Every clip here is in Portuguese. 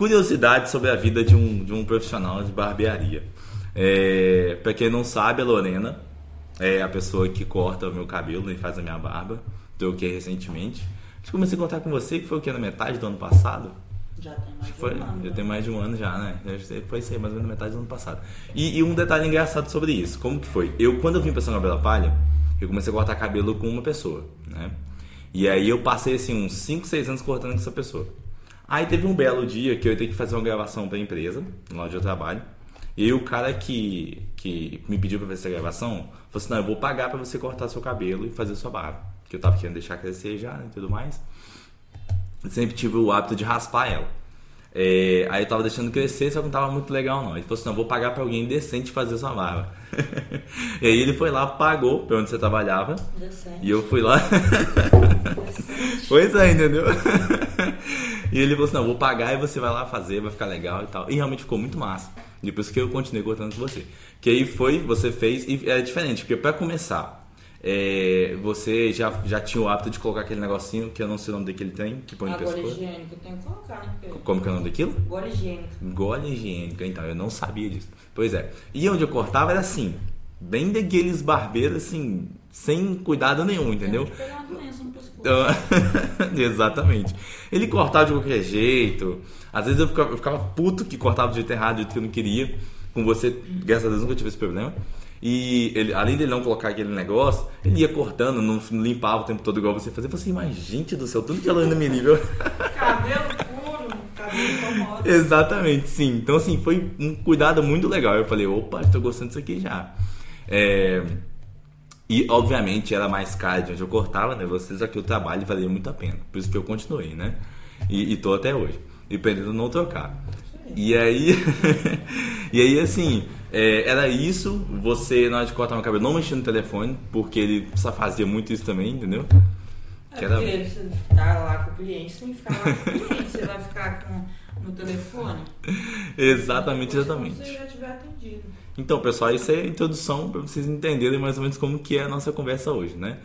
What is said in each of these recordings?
curiosidade sobre a vida de um, de um profissional de barbearia. É, para quem não sabe, a Lorena é a pessoa que corta o meu cabelo e faz a minha barba. Troquei recentemente. Acho que comecei a contar com você que foi o que na metade do ano passado. Já tem mais Foi, de um ano. já tem mais de um ano já, né? Foi isso aí, mais ou menos na metade do ano passado. E, e um detalhe engraçado sobre isso. Como que foi? Eu, quando eu vim pra São Gabriel da Palha, eu comecei a cortar cabelo com uma pessoa, né? E aí eu passei, assim, uns 5, 6 anos cortando com essa pessoa. Aí teve um belo dia que eu ia ter que fazer uma gravação pra empresa, lá onde eu trabalho. E aí o cara que, que me pediu pra fazer essa gravação, falou assim, não, eu vou pagar pra você cortar seu cabelo e fazer sua barba. Que eu tava querendo deixar crescer já, né, e tudo mais sempre tive o hábito de raspar ela. É, aí eu tava deixando crescer, só que não tava muito legal não. Ele falou assim, não, vou pagar pra alguém decente fazer sua barba. e aí ele foi lá, pagou pra onde você trabalhava. Decente. E eu fui lá. Pois é, entendeu? e ele falou assim, não, vou pagar e você vai lá fazer, vai ficar legal e tal. E realmente ficou muito massa. Depois que eu continuei cortando com você. Que aí foi, você fez, e é diferente, porque pra começar, é, você já, já tinha o hábito de colocar aquele negocinho, que eu não sei o nome daquele trem, que põe no Agora pescoço. higiênico, tem que colocar, né? Como que é o nome daquilo? Agora higiênico. Gole higiênica, então, eu não sabia disso. Pois é. E onde eu cortava era assim, bem daqueles barbeiros assim, sem cuidado nenhum, entendeu? Tem que Então, Exatamente. Ele cortava de qualquer jeito. Às vezes eu ficava, eu ficava puto que cortava do jeito errado, do jeito que eu não queria. Com você, graças a Deus, nunca tive esse problema. E ele, além dele não colocar aquele negócio, ele ia cortando, não, limpava o tempo todo igual você fazia. Eu falei assim, mas gente do céu, tudo que ela ainda me nível. Cabelo puro, cabelo incomoda. Exatamente, sim. Então, assim, foi um cuidado muito legal. Eu falei, opa, estou gostando disso aqui já. É, E, obviamente, era mais caro de onde eu cortava, né? Vocês aqui o trabalho valia muito a pena. Por isso que eu continuei, né? E, e tô até hoje. E pretendo não trocar. E aí, e aí assim, é, era isso. Você, na hora de cortar meu cabelo, não mexia no telefone, porque ele só fazia muito isso também, entendeu? É Que era- porque você tá lá com o cliente, você tem que ficar lá com o cliente. Você vai ficar com, no telefone. Exatamente, Depois, exatamente. Quando você já tiver atendido. Então, pessoal, isso é a introdução para vocês entenderem mais ou menos como que é a nossa conversa hoje, né?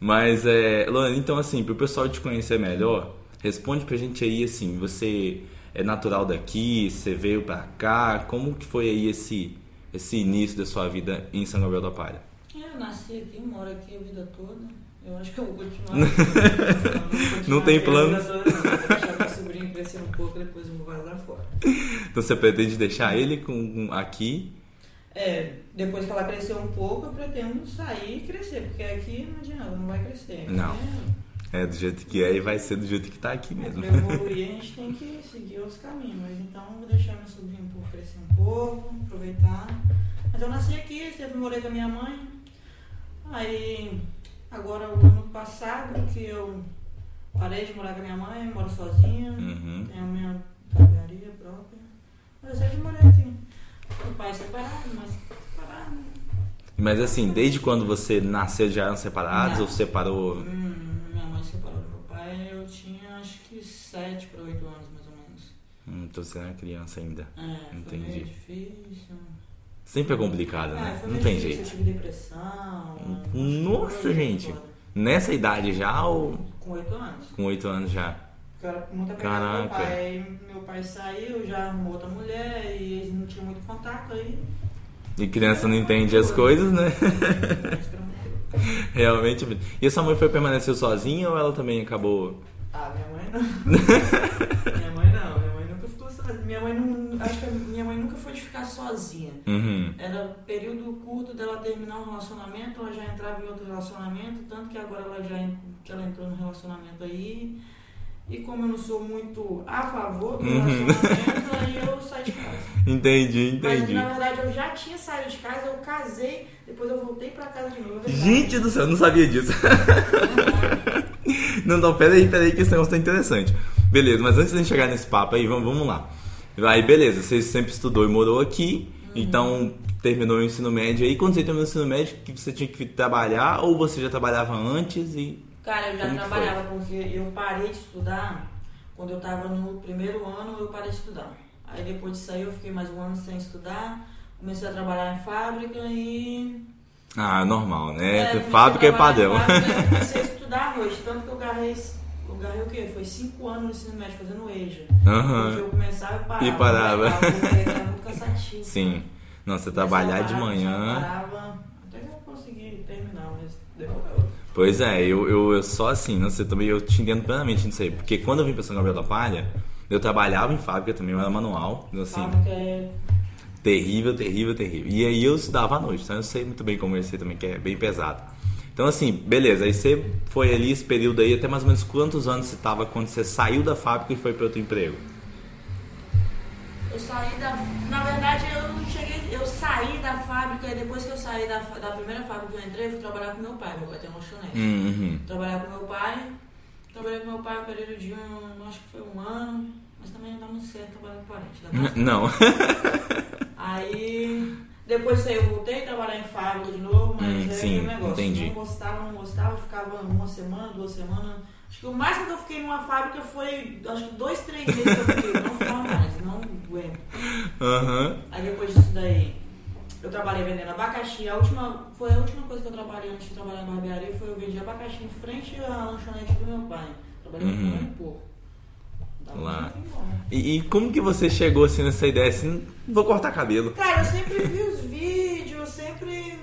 Mas, é, Lorena, então assim, para o pessoal te conhecer melhor, responde pra gente aí, assim, você é natural daqui, você veio pra cá, como que foi aí esse, esse início da sua vida em São Gabriel da Palha? Eu nasci aqui, moro aqui a vida toda. Eu acho que eu vou continuar. Eu vou continuar Não tem a. Vou deixar meu sobrinho crescer um pouco, depois eu vou vazar fora. Então você pretende deixar ele com, com- aqui? É, depois que ela crescer um pouco, eu pretendo sair e crescer, porque aqui não adianta, não vai crescer. Não. É, É, do jeito que é e vai ser do jeito que tá aqui mesmo. Para evoluir, a gente tem que seguir outros caminhos. Mas então, eu vou deixar meu sobrinho um pouco crescer um pouco, aproveitar. Mas eu nasci aqui, sempre morei com a minha mãe. Aí, agora, o ano passado, que eu parei de morar com a minha mãe, moro sozinha, Uhum. tenho a minha barbearia própria. Mas eu sempre morei aqui. Meu pai separado, mas separado. Mas assim, desde quando você nasceu já eram separados Não. ou separou? Hum, minha mãe separou do meu pai, eu tinha acho que 7 para 8 anos, mais ou menos. Hum, então você era criança ainda. É, Entendi. difícil. Sempre é complicado, É, né? Não tem difícil, jeito. eu tive depressão. Nossa, foi gente. Nessa idade já ou Com 8 anos. com 8 anos já? Porque eu era muito apegada ao meu pai. Aí meu pai saiu, já arrumou outra mulher e eles não tinham muito contato aí. E criança não entende as coisas, né? Realmente. E a sua mãe foi permaneceu sozinha ou ela também acabou? Ah, minha mãe não. minha mãe não, minha mãe nunca ficou sozinha. Minha mãe não. Acho que minha mãe nunca foi de ficar sozinha. Uhum. Era período curto dela terminar um relacionamento, ela já entrava em outro relacionamento, tanto que agora ela já que ela entrou no relacionamento aí. E como eu não sou muito a favor do Uhum. relacionamento, aí eu saí de casa. Entendi, Mas entendi. na verdade eu já tinha saído de casa, eu casei, depois eu voltei pra casa de novo. Gente do céu, eu não sabia disso. Não, não, peraí, peraí, que esse negócio tá interessante. Beleza, mas antes de chegar nesse papo aí, vamos, vamos lá. Aí, beleza, você sempre estudou e morou aqui, então terminou o ensino médio aí. Quando você terminou o ensino médio, que você tinha que trabalhar ou você já trabalhava antes e. Cara, eu já Como que trabalhava porque eu parei de estudar quando eu tava no primeiro ano, eu parei de estudar. Aí depois disso aí eu fiquei mais um ano sem estudar, comecei a trabalhar em fábrica e Ah, normal, né? comecei Fábrica é padrão. fábrica, e comecei a estudar à noite, tanto que eu garrei, eu garrei o quê? Foi cinco anos no ensino médio fazendo EJA. Aham. Porque eu começava e parava. E parava. Porque Era muito cansativo. Sim. Não, você trabalhar de parava, manhã. Parava, até que eu consegui terminar, mas demorou. Pois é, eu, eu, eu só assim, não sei, também eu te entendo plenamente nisso aí. Porque quando eu vim pra São Gabriel da Palha, eu trabalhava em fábrica também, eu era manual, então, assim, Fábrica é terrível, terrível, terrível. E aí eu estudava à noite, então eu sei muito bem como esse também, que é bem pesado. Então assim, beleza, aí você foi ali esse período aí, até mais ou menos quantos anos você tava quando você saiu da fábrica e foi para outro emprego? Eu saí da. Na verdade, eu não cheguei. Eu saí da fábrica e depois que eu saí da, da primeira fábrica que eu entrei, eu fui trabalhar com meu pai. Meu pai tem um lanchonete. Uhum. Trabalhar com meu pai. Trabalhei com meu pai um período de um. Acho que foi um ano. Mas também não tá muito certo trabalhar com parente. Dá pra- Não. Aí. Depois disso aí eu voltei a trabalhar em fábrica de novo, mas Hum, sim, aquele negócio. entendi. Não gostava, não gostava, ficava uma semana, duas semanas. Acho que o máximo que eu fiquei numa fábrica foi, acho que dois, três meses que eu fiquei. Não ficava mais, não aguento. Aham. Aí depois disso daí, eu trabalhei vendendo abacaxi. A última, foi a última coisa que eu trabalhei antes de trabalhar em barbearia, foi eu vendi abacaxi em frente à lanchonete do meu pai. Trabalhei Uhum. com um. Dava Lá. bom. E, e como que você chegou assim nessa ideia assim, vou cortar cabelo? Cara, eu sempre vi os vídeos, sempre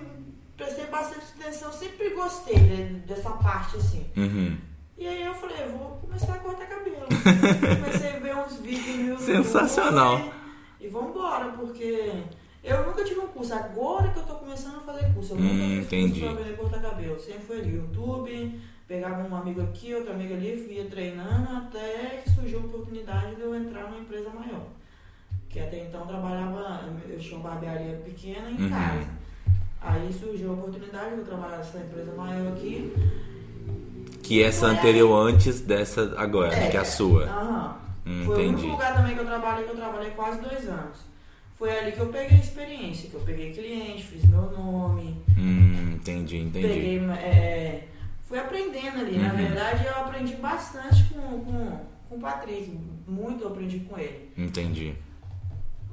prestei bastante atenção, sempre gostei de- dessa parte assim. Uhum. E aí eu falei, eu vou começar a cortar cabelo. Comecei a ver uns vídeos no YouTube Sensacional. E vambora, porque eu nunca tive um curso. Agora que eu tô começando a fazer curso. Eu Hum, nunca fiz entendi. curso pra aprender a cortar cabelo. Sempre foi ali, YouTube, pegava um amigo aqui, outro amigo ali, ia treinando até que surgiu a oportunidade de eu entrar numa empresa maior. Que até então eu trabalhava, eu tinha uma barbearia pequena em Uhum. casa. Aí surgiu a oportunidade de eu trabalhar nessa empresa maior aqui. Que essa anterior antes dessa agora, né, que é a sua. Aham. Hum, Foi o entendi. único lugar também que eu trabalhei, que eu trabalhei quase dois anos. Foi ali que eu peguei a experiência, que eu peguei cliente, fiz meu nome, Hum, entendi, entendi. peguei. é, fui aprendendo ali. Na Uhum. verdade, eu aprendi bastante com, com, com o Patrick. Muito eu aprendi com ele. Entendi.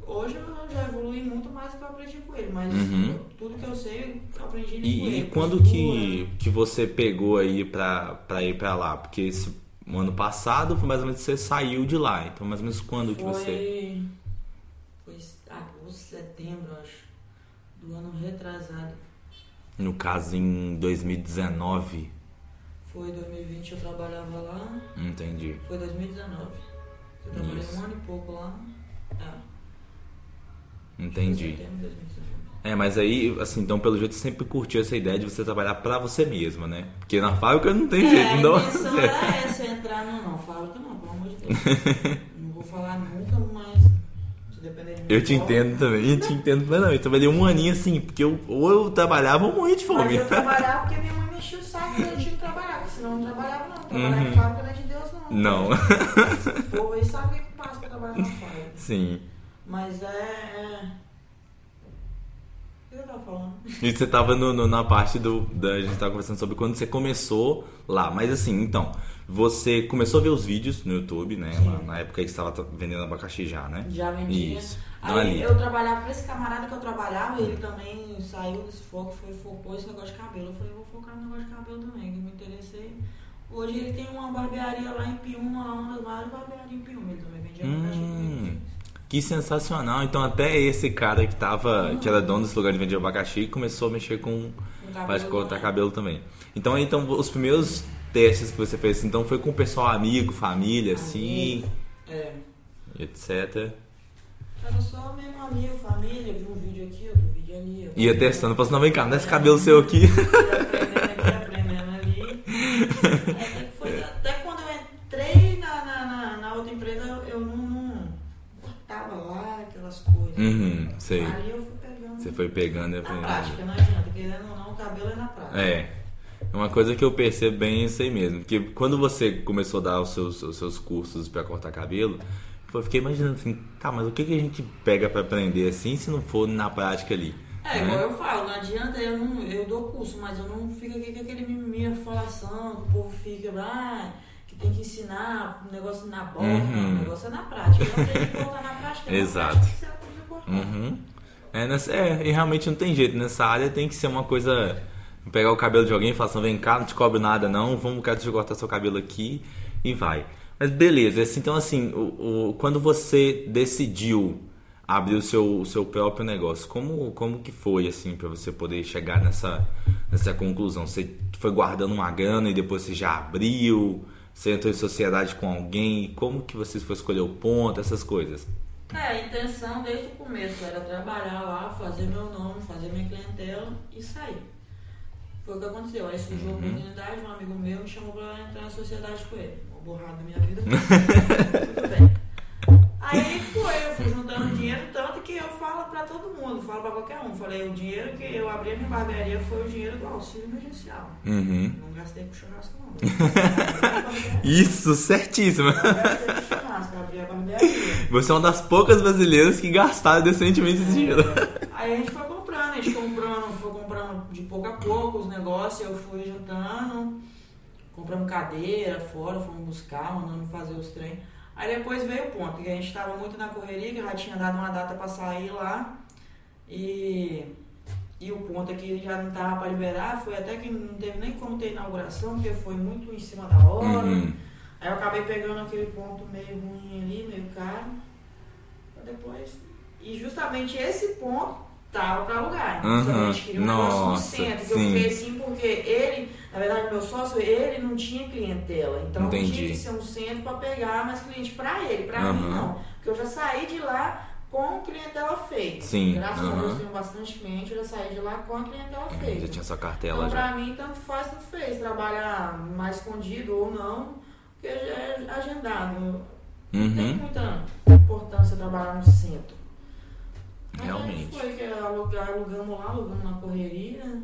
Hoje eu já evolui muito mais do que eu aprendi com ele, mas Uhum. tudo que eu sei, eu aprendi ali com E, ele. e quando que, que você pegou aí pra, pra ir pra lá? Porque esse, ano passado foi mais ou menos que você saiu de lá. Então mais ou menos quando que você. Foi. Agosto, setembro, acho. Do ano retrasado. No caso em 2019. Foi 2020 eu trabalhava lá. Entendi. Foi 2019. Eu trabalhei Isso. um ano e pouco lá. É. Entendi. Foi setembro de 2019. É, mas aí, assim, então pelo jeito você sempre curtiu essa ideia de você trabalhar pra você mesma, né? Porque na fábrica não tem jeito, é, a não. intenção era essa, entrar no não, fábrica não, pelo amor de Deus. não vou falar nunca, mas se depender de mim. Eu te entendo também, eu te entendo plenamente. Eu trabalhei um aninho assim, porque eu, ou eu trabalhava ou morria de Mas fome. eu trabalhava porque minha mãe me enchia o saco e eu tinha que trabalhar, porque senão eu não trabalhava não. Trabalhar Uhum. em fábrica não é de Deus não. Não. O povo aí sabe o que que passa pra trabalhar na fábrica. Sim. Mas é. é... O que eu tava falando? E você tava no, no- na parte do. Da, a gente tava conversando sobre quando você começou lá. Mas assim, então, você começou a ver os vídeos no YouTube, né? Lá, na época que você tra- vendendo abacaxi já, né? Já vendia. Isso. Não, Aí ali. eu trabalhava pra esse camarada que eu trabalhava, ele também saiu desse foco, foi, focou esse negócio de cabelo. Eu falei, vou focar no negócio de cabelo também, que me interessei. Hoje ele tem uma barbearia lá em Piúma, lá uma das maiores barbearias em Piúma. Ele também vendia abacaxi Hum, que sensacional. Então até esse cara que tava. que era dono desse lugar de vender abacaxi começou a mexer com. Com Faz cortar cabelo também. Então, aí, então os primeiros testes que você fez, então foi com o pessoal amigo, família, assim, É. etc. Era só mesmo amigo, família, vi um vídeo aqui, outro vídeo ali. Ia vídeo testando, assim, não, vem cá, dá esse cabelo seu aqui. Aprendendo aqui, aprendendo ali. Até, que foi- até quando eu entrei na, na, na, na outra empresa, eu, eu não, não cortava lá aquelas coisas. Uhum, sei. Aí eu fui pegando. Você foi pegando e na aprendendo. prática, não adianta. Querendo ou não, o cabelo é na prática. É. É uma coisa que eu percebo bem isso aí mesmo. Porque quando você começou a dar os seus, os seus cursos pra cortar cabelo, eu fiquei imaginando assim, tá, mas o que, que a gente pega pra aprender assim se não for na prática ali? É, né? igual eu falo, não adianta, eu, não, eu dou curso, mas eu não fico aqui com aquele mimimi, falação, que o povo fica, ah, que tem que ensinar, o negócio na boca, Uhum. o negócio é na prática. Eu aprendi a cortar na prática, na Exato. prática você aprende a. Uhum. É, nessa, é, e realmente não tem jeito. Nessa área tem que ser uma coisa. Pegar o cabelo de alguém e falar assim, vem cá, não te cobro nada não, vamos quero te cortar seu cabelo aqui. e vai. Mas beleza, então assim, o, o, quando você decidiu abrir o seu, o seu próprio negócio, como, como que foi assim para você poder chegar nessa, nessa conclusão? Você foi guardando uma grana e depois você já abriu? Você entrou em sociedade com alguém? Como que você foi escolher o ponto, essas coisas? É, a intenção desde o começo era trabalhar lá, fazer meu nome, fazer minha clientela e sair. Foi o que aconteceu. Aí surgiu a uhum. oportunidade, um amigo meu me chamou para entrar na sociedade com ele. Da minha vida. Tudo bem. Aí foi, eu fui juntando dinheiro, tanto que eu falo pra todo mundo, falo pra qualquer um. Falei, o dinheiro que eu abri a minha barbearia foi o dinheiro do auxílio emergencial. Uhum. Não gastei com churrasco, não. Isso, certíssimo. Não gastei com churrasco, abri a barbearia. Você é uma das poucas brasileiras que gastaram decentemente esse dinheiro. Aí a gente foi comprando, a gente comprando, foi comprando de pouco a pouco os negócios, eu fui juntando, compramos cadeira fora, fomos buscar, mandando fazer os treinos. Aí depois veio o ponto, que a gente estava muito na correria, que já tinha dado uma data para sair lá. E, e o ponto é que já não estava para liberar, foi até que não teve nem como ter inauguração, porque foi muito em cima da hora. Uhum. Aí eu acabei pegando aquele ponto meio ruim ali, meio caro. Depois. E justamente esse ponto tava para alugar. Uhum. Gente queria um Nossa, negócio no centro. Que eu fiquei assim porque ele, na verdade, meu sócio, ele não tinha clientela. Então Entendi. tinha que ser um centro para pegar mais cliente para ele. Para uhum. mim, não. Porque eu já saí de lá com clientela feita. Sim. Graças uhum. a Deus tenho bastante cliente, eu já saí de lá com a clientela é, feita. Já tinha sua cartela então, já. Pra mim, tanto faz, tanto fez. Trabalhar mais escondido ou não, porque já é agendado. Não uhum. tem muita importância trabalhar no centro. Realmente. Aí foi que alugamos lá, alugamos na correria,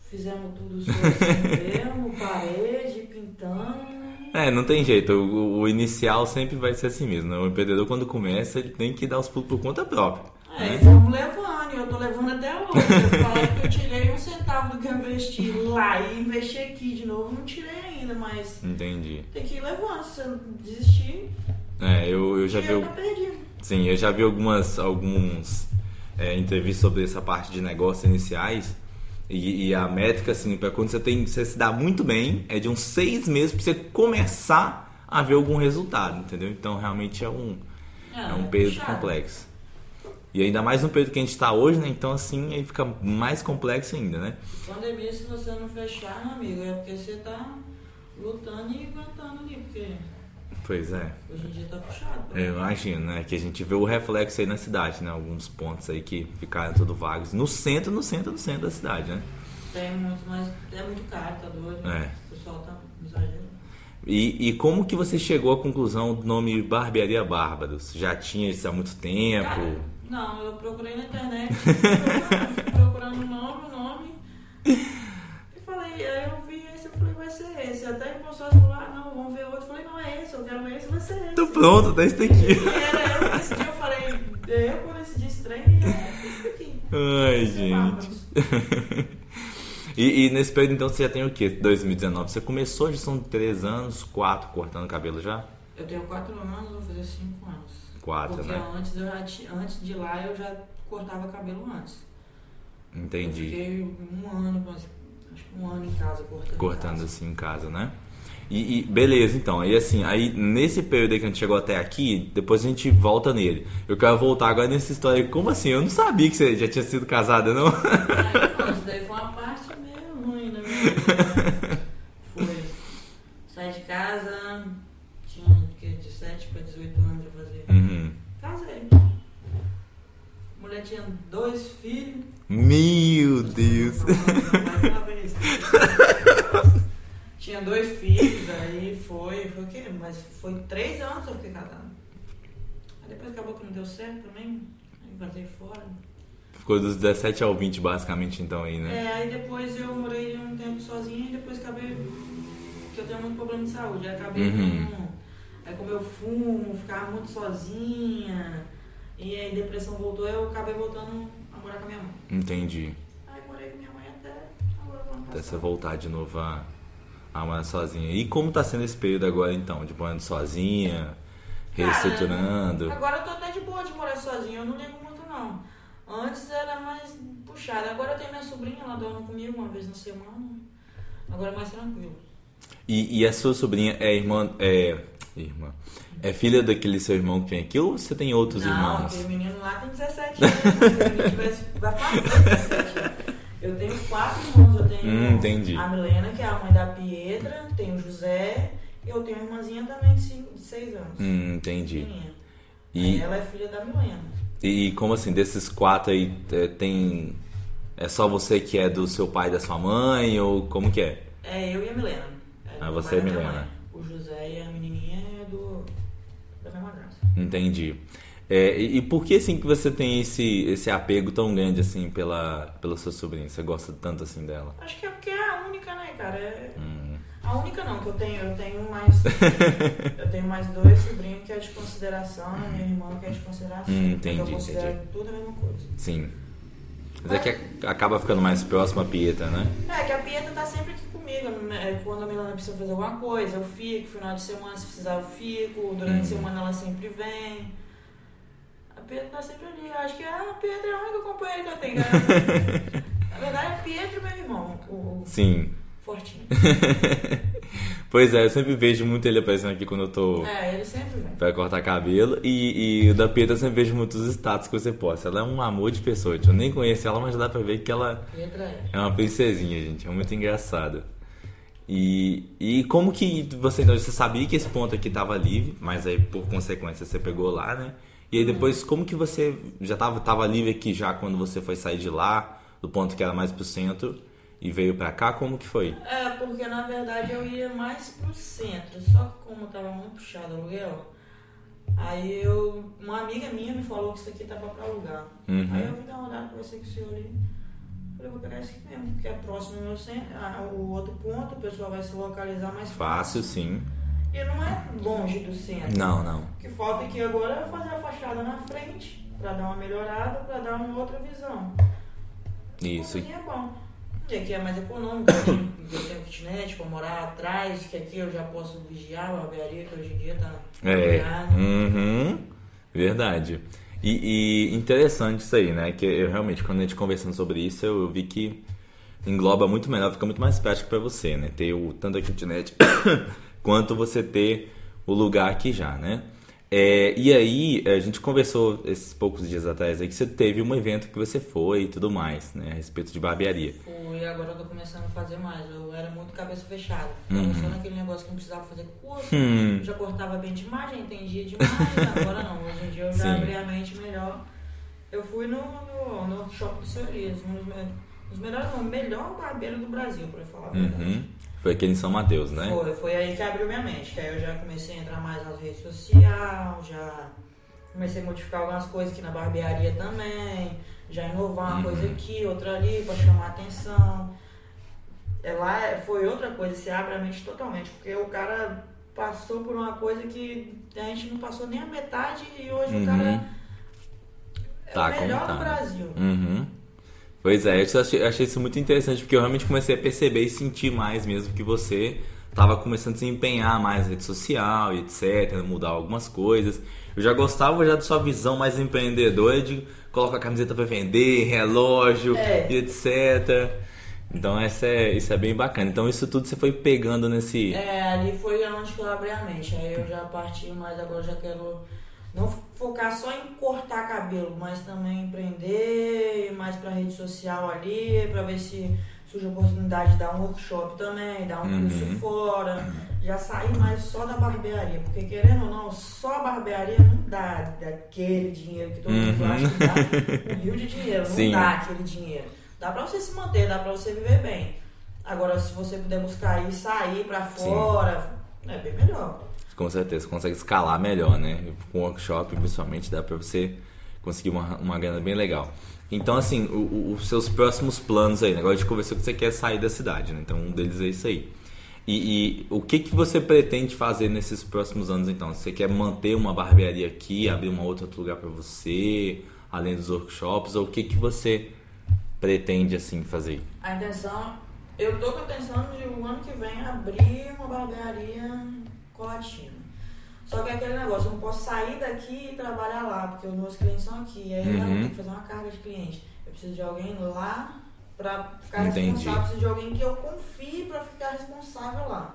fizemos tudo mesmo, parede, pintando. É, não tem jeito. O, o, inicial sempre vai ser assim mesmo. Né? O empreendedor, quando começa, ele tem que dar os pulos por conta própria. É, né? vamos levando, e eu tô levando até hoje. Eu falo que eu tirei um centavo do que eu investi lá e investi aqui de novo, não tirei ainda, mas. Entendi. Tem que ir levando, se eu desistir. É, eu, eu já vi. Eu... Tá perdido. Sim, eu já vi algumas alguns é, entrevistas sobre essa parte de negócios iniciais. E, e, a métrica, assim, para quando você tem, você se dá muito bem, é de uns seis meses para você começar a ver algum resultado, entendeu? Então realmente é um, ah, é um puxado. complexo. E ainda mais no período que a gente está hoje, né? Então assim aí fica mais complexo ainda, né? Pandemia, se você não fechar, meu amigo, é porque você está lutando e aguentando ali, porque Pois é. Hoje em dia tá puxado. Eu imagino, né? Que a gente vê o reflexo aí na cidade, né? Alguns pontos aí que ficaram tudo vagos. No centro, no centro, no centro da cidade, né? Tem muito, mas é muito caro, tá doido. É. O pessoal tá exagerando. E, e como que você chegou à conclusão do nome Barbearia Bárbaros? Já tinha isso há muito tempo? Cara, não, eu procurei na internet, procurando o nome, o nome. E falei, aí eu vi esse, eu falei, vai ser esse. Até o pessoal falou, ah, não, vamos ver outro. Eu falei, não é esse, eu quero esse, vai ser esse. Tô pronto, tá esse aqui. E era eu decidi, eu falei, eu quando decidi esse trem, é esse aqui. Ai, gente. E, e, nesse período, então, você já tem o quê? 2019? Você começou, já são três anos, quatro, cortando cabelo já? Eu tenho quatro anos, vou fazer cinco anos. Quatro, Porque né? antes, eu já, antes de lá, eu já cortava cabelo antes. Entendi. Eu fiquei um ano, que um ano em casa cortando. Cortando casa. assim em casa, né? E, e, beleza, então. Aí assim, aí nesse período aí que a gente chegou até aqui, depois a gente volta nele. Eu quero voltar agora nessa história. Como assim? Eu não sabia que você já tinha sido casada, não? Isso daí foi uma parte meio ruim vida. Foi. Saí de casa, tinha de 7 para 18 anos eu fazia. Uhum. Casei. Mulher tinha dois filhos. Meu Deus! Tinha dois filhos, aí foi, foi o quê? Mas foi três anos que eu fiquei casado. Aí depois acabou que não deu certo também, aí vazei fora. Ficou dos 17 ao 20 basicamente então aí, né? É, aí depois eu morei um tempo sozinha e depois acabei. que eu tenho muito problema de saúde. Aí acabei uhum. com. Aí como eu fumo, ficava muito sozinha. E aí depressão voltou, eu acabei voltando morar com a minha mãe. Entendi. Aí morei com minha mãe até agora Até você voltar de novo a a morar sozinha. E como tá sendo esse período agora então, de morando sozinha, reestruturando? Cara, agora eu tô até de boa de morar sozinha, eu não ligo muito não. Antes era mais puxado. Agora eu tenho minha sobrinha, ela dorme comigo uma vez na semana. Agora é mais tranquilo. E, e a sua sobrinha é irmã. É, irmã. É filha daquele seu irmão que vem aqui ou você tem outros não, irmãos? aquele menino lá tem 17 anos. Vai, vai fazer 17 anos. Eu tenho quatro irmãos. Eu tenho Hum, entendi. a Milena, que é a mãe da Pietra, tenho o José, e eu tenho uma irmãzinha também de 6 anos. Hum, entendi. E- ela é filha da Milena. E como assim, desses quatro aí, é, tem. É só você que é do seu pai e da sua mãe? Ou como que é? É eu e a Milena. É Ah, você e minha Milena. O José e a menininha é do da minha madrasta. Entendi. É, e, e por que assim que você tem esse, esse apego tão grande assim pela, pela sua sobrinha? Você gosta tanto assim dela? Acho que é porque é a única, né, cara? É... Hum. A única não, que eu tenho, eu tenho mais. eu tenho mais dois sobrinhos que é de consideração, e minha irmã que é de consideração. Hum, entendi, Eu considero entendi. tudo a mesma coisa. Sim. Mas é que acaba ficando mais próximo a Pieta, né? É, que a Pietra tá sempre aqui comigo. né? Quando a Milana precisa fazer alguma coisa, eu fico. Final de semana, se precisar, eu fico. Durante a Hum. semana, ela sempre vem. A Pietra tá sempre ali. Eu acho que a Pietra é a única companheira que eu tenho. né? Na verdade, Pietra é meu irmão, o, Sim. fortinho. Pois é, eu sempre vejo muito ele aparecendo aqui quando eu tô É, ele sempre vem. pra cortar cabelo. E, e o da Pieta eu sempre vejo muitos status que você posta. Ela é um amor de pessoa. Eu nem conheço ela, mas dá pra ver que ela Pietra é. é uma princesinha, gente. É muito engraçado. E, e como que você, você sabia que esse ponto aqui tava livre, mas aí por consequência você pegou lá, né? E aí depois, como que você já tava, tava livre aqui já quando você foi sair de lá, do ponto que era mais pro centro, e veio pra cá? Como que foi? É, porque na verdade eu ia mais pro centro, só que como tava muito puxado o aluguel, aí eu. Uma amiga minha me falou que isso aqui tava pra alugar. Uhum. Aí eu fui dar uma olhada pra você que o senhor ali. Falei, vou pegar esse aqui mesmo, que é próximo do meu centro, o outro ponto, o pessoal vai se localizar mais Fácil, sim. E não é longe do centro. Não, não. O que falta aqui agora é fazer a fachada na frente, pra dar uma melhorada, pra dar uma outra visão. Isso. Aqui é bom. E aqui é mais econômico, eu tenho kitnet pra morar atrás, que aqui eu já posso vigiar a barbearia, que hoje em dia tá É. Uhum. Verdade. E, e interessante isso aí, né? Que eu realmente, quando a gente conversando sobre isso, eu vi que engloba muito melhor, fica muito mais prático pra você, né? Ter o, tanto a kitnet quanto você ter o lugar aqui já, né? É, e aí, a gente conversou esses poucos dias atrás aí que você teve um evento que você foi e tudo mais, né? A respeito de barbearia. Fui, agora eu tô começando a fazer mais. Eu era muito cabeça fechada. Uhum. Naquele negócio que não precisava fazer curso, Hum. já cortava bem demais, já entendia demais. agora não, hoje em dia eu já Sim. abri a mente melhor. Eu fui no, no, no workshop do Seu Elias, um dos, me- dos melhores, não, melhor barbeiro do Brasil, pra falar a verdade. Uhum. Foi aquele em São Mateus, né? Foi, foi aí que abriu minha mente, que aí eu já comecei a entrar mais nas redes sociais, já comecei a modificar algumas coisas aqui na barbearia também, já inovar uma Uhum. coisa aqui, outra ali, pra chamar atenção. É, lá é- foi outra coisa, se abre a mente totalmente, porque o cara passou por uma coisa que a gente não passou nem a metade e hoje Uhum. o cara é Tá, o melhor tá, do? Brasil. Uhum. Pois é, eu achei, achei isso muito interessante porque eu realmente comecei a perceber e sentir mais mesmo que você estava começando a se empenhar mais na rede social e etc, mudar algumas coisas. Eu já gostava já da sua visão mais empreendedora de colocar a camiseta para vender, relógio É. e etc. Então essa é, isso é bem bacana. Então isso tudo você foi pegando nesse. É, ali foi onde que eu abri a mente. Aí eu já parti, mas agora eu já quero não focar só em cortar cabelo, mas também empreender, mais pra rede social ali, pra ver se surge a oportunidade de dar um workshop também, dar um Uhum. curso fora. Já sair mais só da barbearia, porque querendo ou não, só a barbearia não dá daquele dinheiro que todo mundo Uhum. acha que dá. Um rio de dinheiro, não Sim. dá aquele dinheiro. Dá pra você se manter, dá pra você viver bem. Agora, se você puder buscar e sair pra fora, é bem melhor. Com certeza, consegue escalar melhor, né? Com workshop, principalmente, dá pra você conseguir uma, uma grana bem legal. Então, assim, os seus próximos planos aí, né? Agora a gente conversou que você quer sair da cidade, né? Então, um deles é isso aí. E, e o que, que você pretende fazer nesses próximos anos, então? Você quer manter uma barbearia aqui, abrir um outro lugar pra você, além dos workshops? Ou o que, que você pretende, assim, fazer? A intenção, eu tô com a intenção de o ano que vem abrir uma barbearia Só que é aquele negócio, eu não posso sair daqui e trabalhar lá, porque os meus clientes são aqui. E aí eu Uhum. tenho que fazer uma carga de cliente. Eu preciso de alguém lá pra ficar Entendi. responsável, preciso de alguém que eu confie pra ficar responsável lá.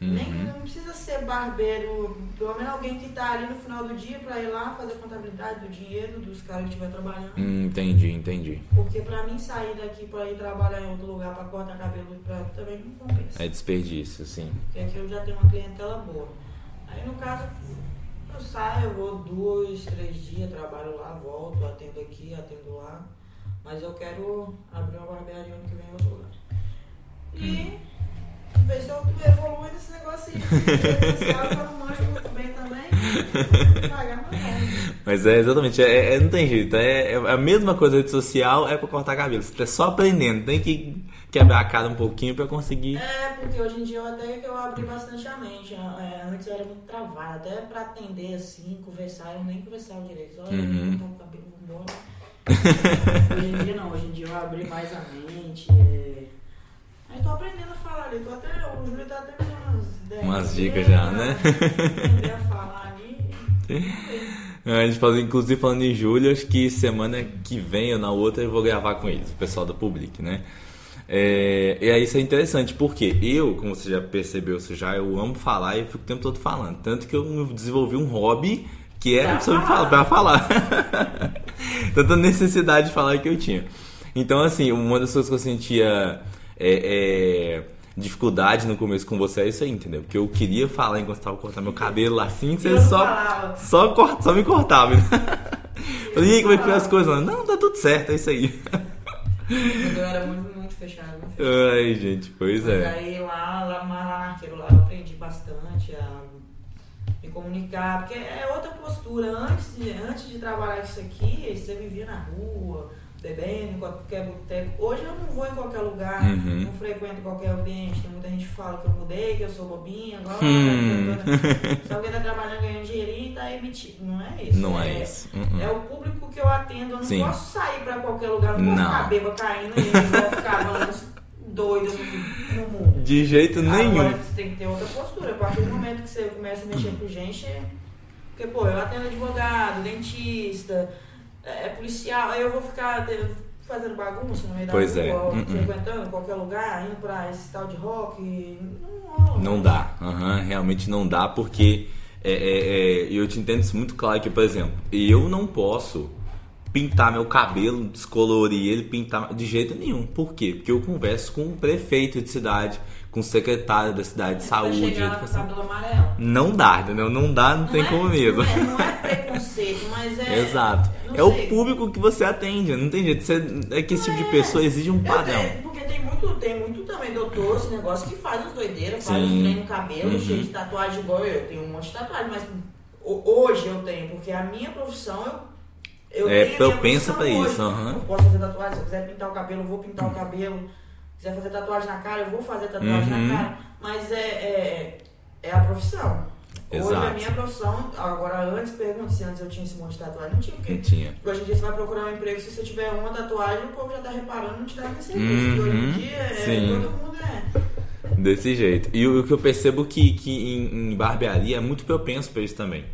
Uhum. Nem, não precisa ser barbeiro, pelo menos alguém que está ali no final do dia para ir lá fazer a contabilidade do dinheiro dos caras que estiver trabalhando. Hum, entendi, entendi. Porque para mim sair daqui para ir trabalhar em outro lugar para cortar cabelo pra, também não compensa. É desperdício, sim. Porque aqui eu já tenho uma clientela boa. Aí no caso, eu saio, eu vou dois, três dias, trabalho lá, volto, atendo aqui, atendo lá. Mas eu quero abrir uma barbearia ano que vem em outro lugar. E hum ver se eu evoluo nesse negócio aí. eu não manjo muito bem também. Pagar Mas é exatamente, é, é, não tem jeito. É, é, a mesma coisa rede social é pra cortar cabelo. Você tá só aprendendo, tem que quebrar a cara um pouquinho pra conseguir. É, porque hoje em dia eu até que eu abri bastante a mente. É, antes eu era muito travado, até pra atender assim, conversar, eu nem conversava direito. Olha, uhum. eu o cabelo, hoje em dia não, hoje em dia eu abri mais a mente. É eu tô aprendendo a falar ali, tô até, o Júlio tá até me dando umas ideias. Umas dicas já, né? Aprender a falar ali. A gente fala, inclusive falando em Júlio, acho que semana que vem ou na outra eu vou gravar com eles, o pessoal da Public, né? É, e aí isso é interessante, porque eu, como você já percebeu, você já, eu amo falar e fico o tempo todo falando. Tanto que eu desenvolvi um hobby que é sobre falar, pra falar. Tanta necessidade de falar que eu tinha. Então, assim, uma das coisas que eu sentia é, é, dificuldade no começo com você é isso aí, entendeu? Porque eu queria falar enquanto estava cortando meu cabelo assim, você só, só, corta, só me cortava. Falei, e aí, como é que foi as coisas? Não, tá tudo certo, é isso aí. Eu era muito, muito fechado. Muito fechado. Ai, gente, pois Mas é. aí lá, lá, lá naquilo lá eu aprendi bastante a me comunicar, porque é outra postura. Antes de, antes de trabalhar isso aqui, você vivia na rua, bebendo em qualquer boteco. Hoje eu não vou em qualquer lugar, uhum. não frequento qualquer ambiente. Tem muita gente que fala que eu mudei, que eu sou bobinha, agora hum. se alguém está trabalhando ganhando dinheirinho está emitido. Não é isso. Não é, é isso. Uhum. É o público que eu atendo. Eu não Sim. posso sair para qualquer lugar, não, não posso ficar bêbada caindo e vou ficar doido no mundo. De jeito nenhum. Agora você tem que ter outra postura. A partir do momento que você começa a mexer com gente. Porque, pô, eu atendo advogado, dentista é, é, policial, aí eu vou ficar fazendo bagunça no meio da pois é. rua, é. frequentando qualquer lugar, indo pra esse tal de rock. Não, não dá, uhum, realmente não dá, porque é, é, é, eu te entendo isso muito claro que, por exemplo, eu não posso pintar meu cabelo, descolorir ele, pintar de jeito nenhum. Por quê? Porque eu converso com o prefeito de cidade, com o secretário da cidade de saúde. Educação. Amarelo. Não dá, entendeu? Não dá, não, não tem é, como mesmo. Não é, não é preconceito, mas é. Exato. É sei. o público que você atende, não tem jeito. Você, é que esse tipo de é. pessoa exige um padrão. Tenho, porque tem muito, tem muito também doutor, esse negócio que faz as doideiras, faz os treinos no cabelo, uhum. cheio de tatuagem igual eu. Tenho um monte de tatuagem, mas hoje eu tenho, porque a minha profissão eu eu é, eu penso pra hoje. isso. Uhum. Eu posso fazer tatuagem, se eu quiser pintar o cabelo, eu vou pintar o cabelo quiser fazer tatuagem na cara, eu vou fazer tatuagem uhum. na cara. Mas é, é, é a profissão. Exato. Hoje a minha profissão, agora antes, pergunta se antes eu tinha esse monte de tatuagem. Não tinha, porque não tinha. hoje em dia você vai procurar um emprego, se você tiver uma tatuagem, o povo já tá reparando, não te dá nem serviço. Uhum. Hoje em dia, é, todo mundo é. Desse jeito. E o, que eu percebo que, que em, em barbearia é muito propenso para isso também.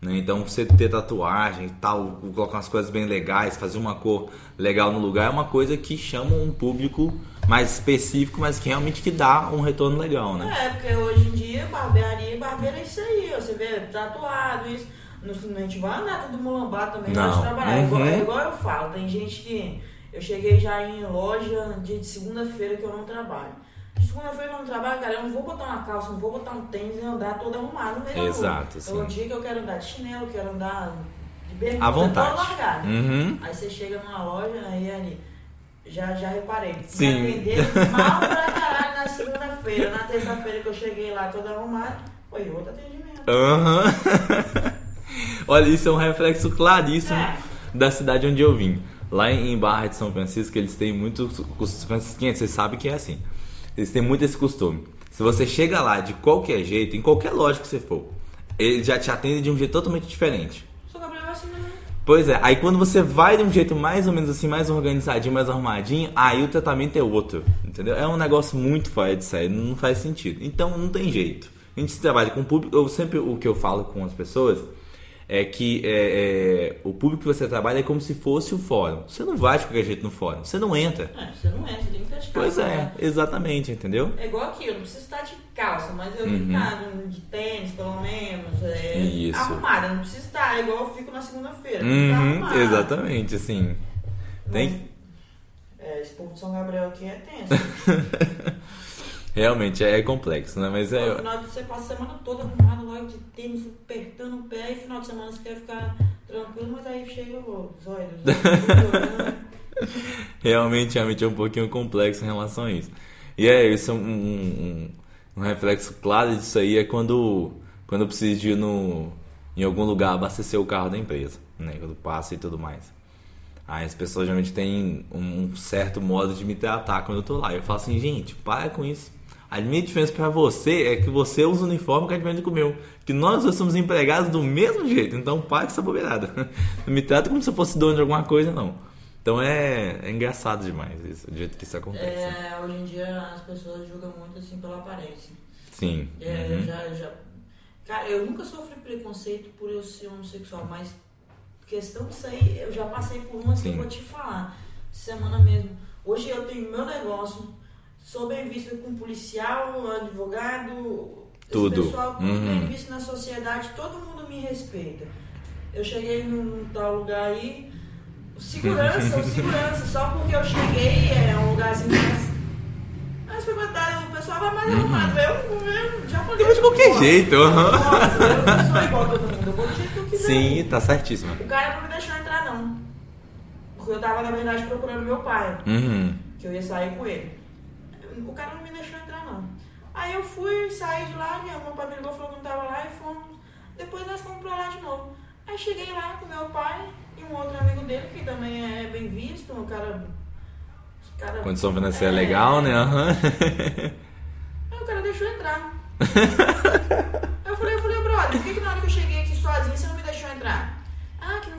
Né? Então, você ter tatuagem e tal, colocar umas coisas bem legais, fazer uma cor legal no lugar é uma coisa que chama um público mais específico, mas que realmente que dá um retorno legal, né? É, porque hoje em dia barbearia e barbeiro é isso aí, você vê tatuado, isso. a gente vai andar tudo mulambado também não. de trabalhar. Uhum. Igual, é igual eu falo, tem gente que. Eu cheguei já em loja dia de segunda-feira que eu não trabalho. Segunda-feira eu não trabalho, cara, eu não vou botar uma calça, não vou botar um tênis e andar todo arrumado meio Exato, sim. É um dia que eu quero andar de chinelo, quero andar de bermuda, à vontade. Uhum. Aí você chega numa loja, aí ali, já, já reparei. Sim. Me mal pra caralho na segunda-feira. Na terça-feira que eu cheguei lá todo arrumado, foi outro atendimento. Aham. Uhum. Olha, isso é um reflexo claríssimo é. da cidade onde eu vim. Lá em Barra de São Francisco, eles têm muitos. Os francisquenses, vocês sabem que é assim. Eles têm muito esse costume. Se você chega lá de qualquer jeito, em qualquer loja que você for, ele já te atende de um jeito totalmente diferente. Pois é, aí quando você vai de um jeito mais ou menos assim, mais organizadinho, mais arrumadinho, aí o tratamento é outro, entendeu? É um negócio muito fora de série, não faz sentido. Então não tem jeito. A gente trabalha com o público, eu sempre o que eu falo com as pessoas é que é, é, o público que você trabalha é como se fosse o fórum. Você não vai de qualquer jeito no fórum, você não entra. É, você não entra, você tem que estar de Pois é, né? exatamente, entendeu? É igual aqui, eu não preciso estar de calça, mas eu Uhum. uhum. de tênis, pelo menos. É, Isso. Arrumada, não precisa estar igual eu fico na segunda-feira. tem estar Uhum, exatamente, assim. Tem, Mas, é, esse povo de São Gabriel aqui é tenso. realmente é complexo, né? Mas No é. final de você passa a semana toda arrumado logo de tênis, apertando o pé, e final de semana você quer ficar tranquilo, mas aí chega o zóio. Realmente, realmente é um pouquinho complexo em relação a isso. E é isso, um, um, um reflexo claro disso aí é quando, quando eu preciso de ir no, em algum lugar abastecer o carro da empresa, né? Quando passa e tudo mais. Aí as pessoas geralmente têm um certo modo de me tratar quando eu tô lá. Eu falo assim, gente, para com isso. A minha diferença pra você é que você usa o uniforme que é diferente do meu. Que nós dois somos empregados do mesmo jeito. Então para com essa bobeirada. Não me trata como se eu fosse dono de alguma coisa, não. Então é, é engraçado demais isso, do jeito que isso acontece. É, hoje em dia as pessoas julgam muito assim pela aparência. Sim. É, Uhum. eu já, já. Cara, eu nunca sofri preconceito por eu ser homossexual, mas questão disso aí, eu já passei por umas que eu vou te falar. Semana mesmo. Hoje eu tenho meu negócio, sou bem vista com policial, advogado, Tudo. esse pessoal, tudo Uhum. bem visto na sociedade, todo mundo me respeita. Eu cheguei num, tal lugar aí, segurança, o segurança, só porque eu cheguei, é um lugarzinho mais. Mas verdade, o pessoal vai mais arrumado. Eu, eu já falei. Eu de qualquer "Pô, jeito, eu aham." gosto, Eu não sou igual a todo mundo, eu vou do jeito que eu quiser. Sim, tá certíssima. O cara não me deixou entrar, não. Porque eu tava, na verdade, procurando meu pai, Uhum. que eu ia sair com ele. O cara não me deixou entrar, não. Aí eu fui, saí de lá, minha pai me ligou, falou que não tava lá e fomos. Depois nós fomos pra lá de novo. Aí cheguei lá com meu pai e um outro amigo dele, que também é bem visto, um cara. cara Condição financeira é, legal, né? Aham. Aí o cara deixou entrar. Eu falei, eu falei, brother, por que, que na hora que eu cheguei aqui sozinho você não me deixou entrar?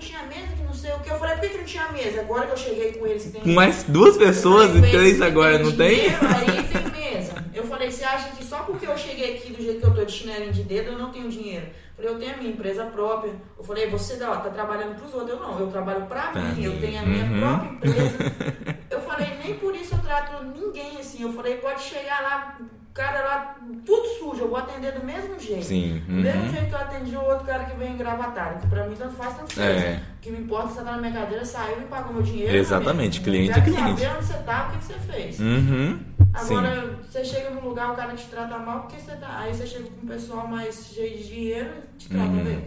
Tinha mesa, que não sei o que. Eu falei, por que, que não tinha mesa? Agora que eu cheguei com eles, tem. Com mais duas pessoas e três "Com eles agora, não tem? Aí tem mesa. Eu falei, você acha que só porque eu cheguei aqui do jeito que eu tô de chinelinho de dedo, eu não tenho dinheiro? Eu falei, eu tenho a minha empresa própria. Eu falei, você ó, tá trabalhando pros outros. Eu não, eu trabalho pra mim, eu tenho a minha Uhum. própria empresa. Eu falei, nem por isso eu trato ninguém assim. Eu falei, pode chegar lá, cara lá, tudo sujo, eu vou atender do mesmo jeito. Sim. Do mesmo Uhum. jeito que eu atendi o outro cara que veio engravatado, que pra mim tanto faz, tanto faz. É. O que me importa é você tá na minha cadeira, saiu e pagou meu dinheiro. Exatamente, meu cliente amigo. Eu é cliente. saber onde você tá, o que, que você fez. Uhum. Sim. Agora, você chega num lugar, o cara te trata mal, porque você tá. Aí você chega com um pessoal mais cheio de dinheiro e te trata Uhum. bem.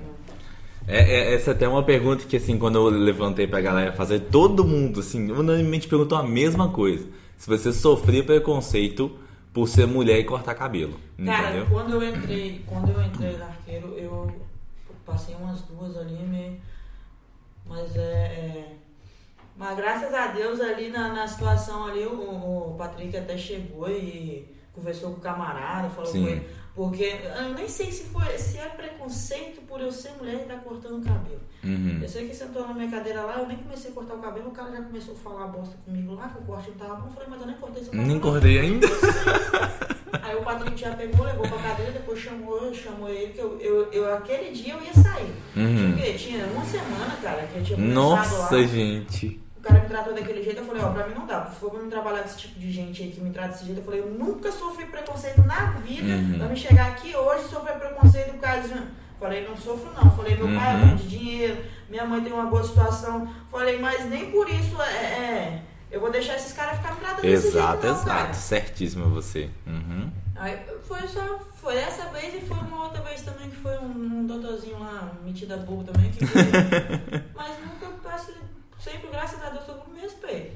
É, é- essa até é uma pergunta que, assim, quando eu levantei pra galera fazer, todo mundo, assim, unanimemente perguntou a mesma coisa. Se você sofria preconceito por ser mulher e cortar cabelo. Cara, Entendeu? quando eu entrei, quando eu entrei na arqueiro, eu passei umas duas ali meio. Mas é. é- Mas graças a Deus ali na, na situação ali, o, o Patrick até chegou e conversou com o camarada, falou Sim. com ele. Porque eu nem sei se foi se é preconceito por eu ser mulher e estar cortando o cabelo. Uhum. Eu sei que sentou na minha cadeira lá, eu nem comecei a cortar o cabelo, o cara já começou a falar bosta comigo lá, que o corte não tava bom. Eu falei, mas eu nem cortei seu cabelo. Nem cortei ainda. Aí o Patrick já pegou, levou pra cadeira, depois chamou, chamou ele, que eu, eu, eu aquele dia eu ia sair. Uhum. Porque tinha uma semana, cara, que eu tinha Nossa, lá. gente. O cara me tratou daquele jeito, eu falei, ó, pra mim não dá. Se for pra me trabalhar com esse tipo de gente aí que me trata desse jeito, eu falei, eu nunca sofri preconceito na vida Uhum. pra me chegar aqui hoje e sofrer preconceito por causa de. Falei, não sofro não. Falei, meu pai é Uhum. bom de dinheiro, minha mãe tem uma boa situação. Falei, mas nem por isso é. é- eu vou deixar esses caras ficar me tratando desse Exato, jeito, não, cara. exato. Certíssimo você. Uhum. Aí foi só, foi essa vez e foi uma outra vez também que foi um, um doutorzinho lá, metida burro também, que foi, mas nunca peço, sempre graças a Deus todo mundo me respeita.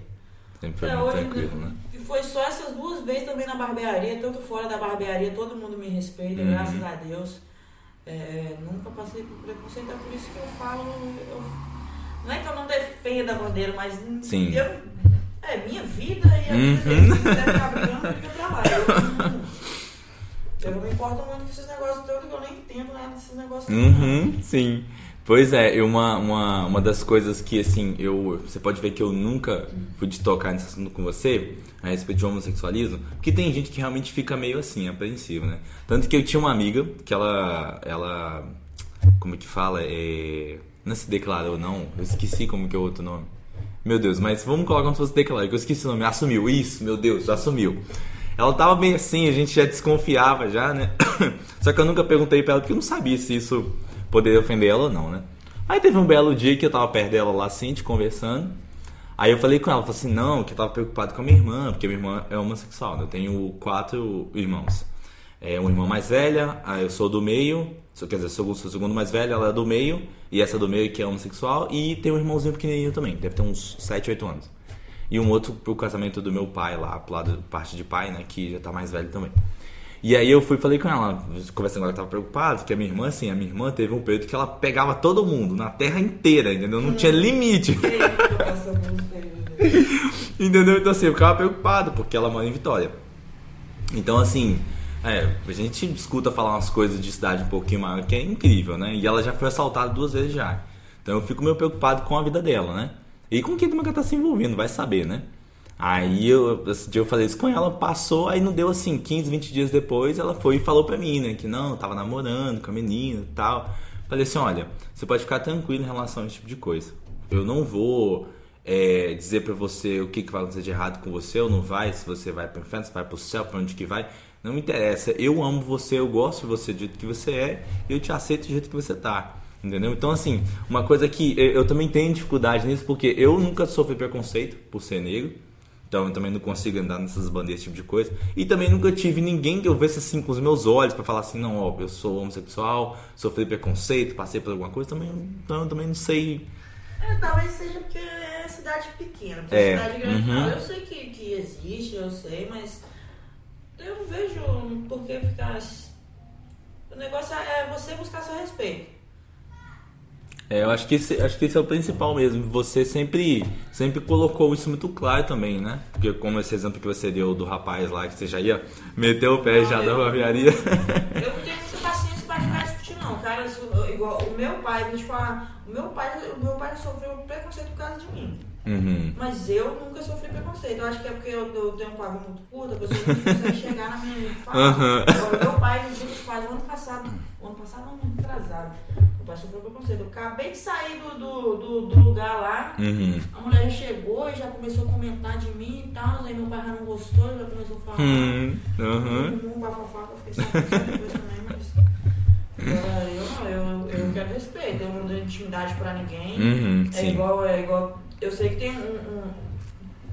Sempre foi muito hoje, tranquilo, né? E foi só essas duas vezes também na barbearia, tanto fora da barbearia, todo mundo me respeita, Uhum. graças a Deus. É, nunca passei por preconceito, é por isso que eu falo, eu- não é que eu não defenda a bandeira, mas Sim. eu, é minha vida e a vida Uhum. deles, se quiser ficar brigando, fica pra lá. Eu, não- eu não me importo muito com esses negócios todos, que eu nem entendo nada desses negócios. Uhum, sim. Pois é, uma, uma, uma das coisas que, assim, eu. Você pode ver que eu nunca fui de tocar nesse assunto com você, a respeito de homossexualismo, porque tem gente que realmente fica meio assim, apreensivo, né? Tanto que eu tinha uma amiga que ela. ela como que fala? É, não se declarou, não. Eu esqueci como que é o outro nome. Meu Deus, mas vamos colocar como se fosse que eu esqueci o nome. Assumiu, isso, meu Deus, assumiu. ela tava bem assim, a gente já desconfiava já, né? Só que eu nunca perguntei pra ela porque eu não sabia se isso poderia ofender ela ou não, né? Aí teve um belo dia que eu tava perto dela lá assim, te conversando. Aí eu falei com ela, falei assim, não, que eu tava preocupado com a minha irmã, porque minha irmã é homossexual, né? Eu tenho quatro irmãos. É uma irmã mais velha, eu sou do meio, quer dizer, sou, o segundo mais velho, ela é do meio, e essa do meio que é homossexual, e tem um irmãozinho pequenininho também, deve ter uns 7, 8 anos. E um outro pro casamento do meu pai lá, pro lado, parte de pai, né, que já tá mais velho também. E aí eu fui falei com ela, conversando com ela, tava preocupado, que a minha irmã, assim, a minha irmã teve um período que ela pegava todo mundo, na terra inteira, entendeu? Não tinha limite. entendeu? Então assim, eu ficava preocupado, porque ela mora em Vitória. Então assim, é, a gente escuta falar umas coisas de cidade um pouquinho maior que é incrível, né? E ela já foi assaltada duas vezes já. Então eu fico meio preocupado com a vida dela, né? E com quem também ela tá se envolvendo, vai saber, né? Aí eu, esse dia eu falei isso com ela, passou, aí não deu assim, 15, 20 dias depois, ela foi e falou pra mim, né? Que não, tava namorando com a menina e tal. Falei assim, olha, você pode ficar tranquilo em relação a esse tipo de coisa. Eu não vou é, dizer pra você o que, que vai acontecer de errado com você ou não vai, se você vai pro inferno, se vai pro céu, pra onde que vai. Não me interessa. Eu amo você, eu gosto de você do jeito que você é, eu te aceito do jeito que você tá. Entendeu? Então, assim, uma coisa que eu também tenho dificuldade nisso, porque eu nunca sofri preconceito por ser negro. Então eu também não consigo andar nessas bandeiras, esse tipo de coisa. E também nunca tive ninguém que eu visse assim com os meus olhos para falar assim, não, ó, eu sou homossexual, sofri preconceito, passei por alguma coisa, também, então, eu também não sei. É, talvez seja porque é cidade pequena, porque é. cidade grande uhum. eu sei que, que existe, eu sei, mas eu não vejo por que ficar. O negócio é você buscar seu respeito. É, eu acho que, esse, acho que esse é o principal mesmo. Você sempre, sempre colocou isso muito claro também, né? Porque como esse exemplo que você deu do rapaz lá, que você já ia meter o pé e já dava aviaria. Eu não tenho muita paciência pra ficar discutindo, não. Cara, igual o meu pai, deixa eu falar, o meu pai, o meu pai sofreu preconceito por causa de mim. Uhum. Mas eu nunca sofri preconceito. Eu acho que é porque eu, eu tenho um pavio muito curto, a pessoa não consegue chegar na minha fala. Uhum. Meu pai, nos últimos pais, ano passado, o ano passado não, atrasado. Meu pai sofreu preconceito. Eu acabei de sair do, do, do, do lugar lá, uhum. a mulher já chegou e já começou a comentar de mim e tal. Aí meu pai já não gostou, já começou a falar. Uhum. Uhum. Um eu fiquei sabendo depois também, mas. Eu não, eu, eu quero respeito, eu não dou intimidade pra ninguém. Uhum, é igual, é igual eu sei que tem um, um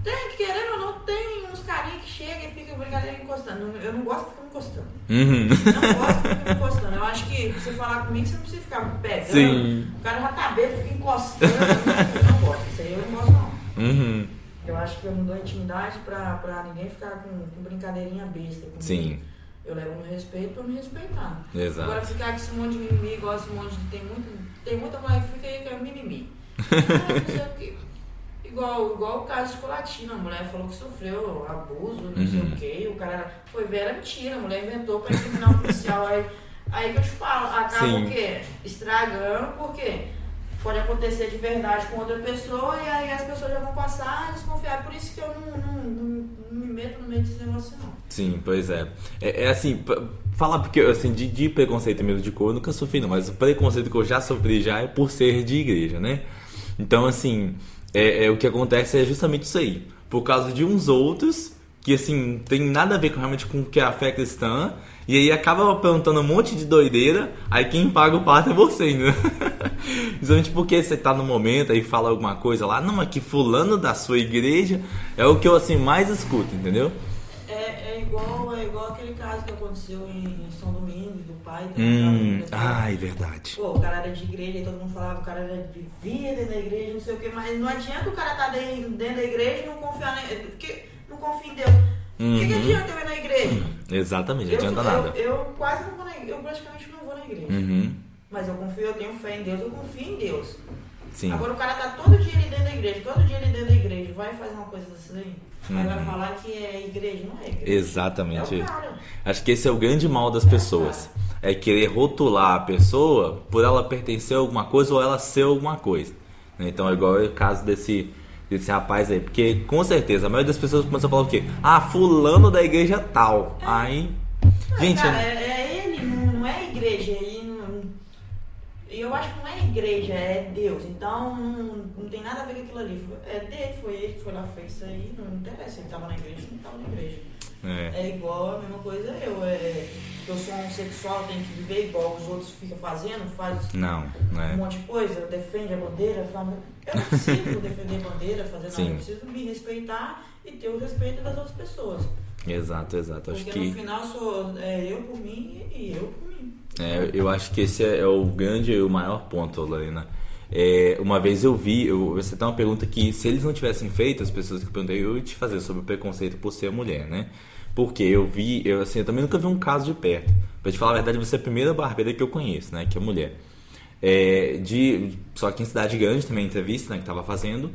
tem, querendo ou não, tem uns carinhos que chegam e ficam brincadeira encostando. Eu não gosto de ficar encostando. Uhum. Não gosto de ficar encostando. Eu acho que você falar comigo, você não precisa ficar pegando. Sim. O cara já tá bêbado, fica encostando. eu não gosto. Isso aí eu não gosto, não. Uhum. Eu acho que eu não dou intimidade pra, pra ninguém ficar com, com brincadeirinha besta. Comigo. Sim. Eu levo meu respeito pra me respeitar. Exato. Agora ficar com esse monte de mimimi, igual esse monte de. Tem, muito, tem muita mulher que fica aí que é mimimi. Ah, não sei o que Igual, igual o caso de Colatina, a mulher falou que sofreu abuso, não uhum. sei o quê, o cara foi ver, era mentira, a mulher inventou pra incriminar um policial. Aí, aí que eu te falo, acaba Sim. o quê? Estragando, porque pode acontecer de verdade com outra pessoa e aí as pessoas já vão passar a desconfiar. Por isso que eu não, não, não, não me meto no meio desse negócio, não. Sim, pois é. É, é assim, falar porque assim, de, de preconceito mesmo de cor eu nunca sofri, não, mas o preconceito que eu já sofri já é por ser de igreja, né? Então, assim, é, é, o que acontece é justamente isso aí. Por causa de uns outros que assim tem nada a ver com, realmente com o que é a fé cristã e aí acaba perguntando um monte de doideira aí quem paga o pato é você né? Justamente porque você tá no momento aí fala alguma coisa lá não é que fulano da sua igreja é o que eu assim mais escuto entendeu é, é igual é igual aquele caso que aconteceu em São Domingos do pai hum, ah é verdade pô o cara era de igreja e todo mundo falava o cara era vivia dentro da igreja não sei o que mas não adianta o cara estar tá dentro da igreja e não confiar nem, porque não confia em Deus. Uhum. O que, que uhum. adianta eu ir na igreja? Exatamente, não adianta eu, nada. Eu, eu, quase não vou na igreja, eu praticamente não vou na igreja. Uhum. Mas eu confio, eu tenho fé em Deus, eu confio em Deus. Sim. Agora o cara tá todo dia ali dentro da igreja, todo dia ali dentro da igreja, vai fazer uma coisa assim, uhum. aí vai uhum. falar que é igreja, não é igreja. Exatamente. É Acho que esse é o grande mal das pessoas. É querer rotular a pessoa por ela pertencer a alguma coisa ou ela ser alguma coisa. Então, igual é o caso desse desse rapaz aí. Porque com certeza a maioria das pessoas começa a falar o quê? Ah, fulano da igreja tal. É. Aí. Gente. Cara, é, é ele, não, não é igreja. E eu acho que não é igreja, é Deus. Então não, não tem nada a ver com aquilo ali. É dele, foi ele que foi lá fez isso aí. Não interessa, ele estava na igreja, não estava na igreja. É. É igual a mesma coisa eu. É, eu sou homossexual, tenho que viver igual os outros ficam fazendo, faz Não, um é. monte de coisa, defende a bandeira, fala. Eu não preciso defender a bandeira, fazer nada, Sim. eu preciso me respeitar e ter o respeito das outras pessoas. Exato, exato. Acho Porque que. no final sou é, eu por mim e eu por mim. É, eu acho que esse é o grande e o maior ponto, Lorena. É, uma vez eu vi, eu, você tem uma pergunta que se eles não tivessem feito, as pessoas que eu perguntei, eu ia te fazer sobre o preconceito por ser mulher, né? Porque eu vi, eu assim, eu também nunca vi um caso de perto. Pra te falar a verdade, você é a primeira barbeira que eu conheço, né? Que é mulher. É, de, só que em cidade grande também entrevista, né? Que tava fazendo,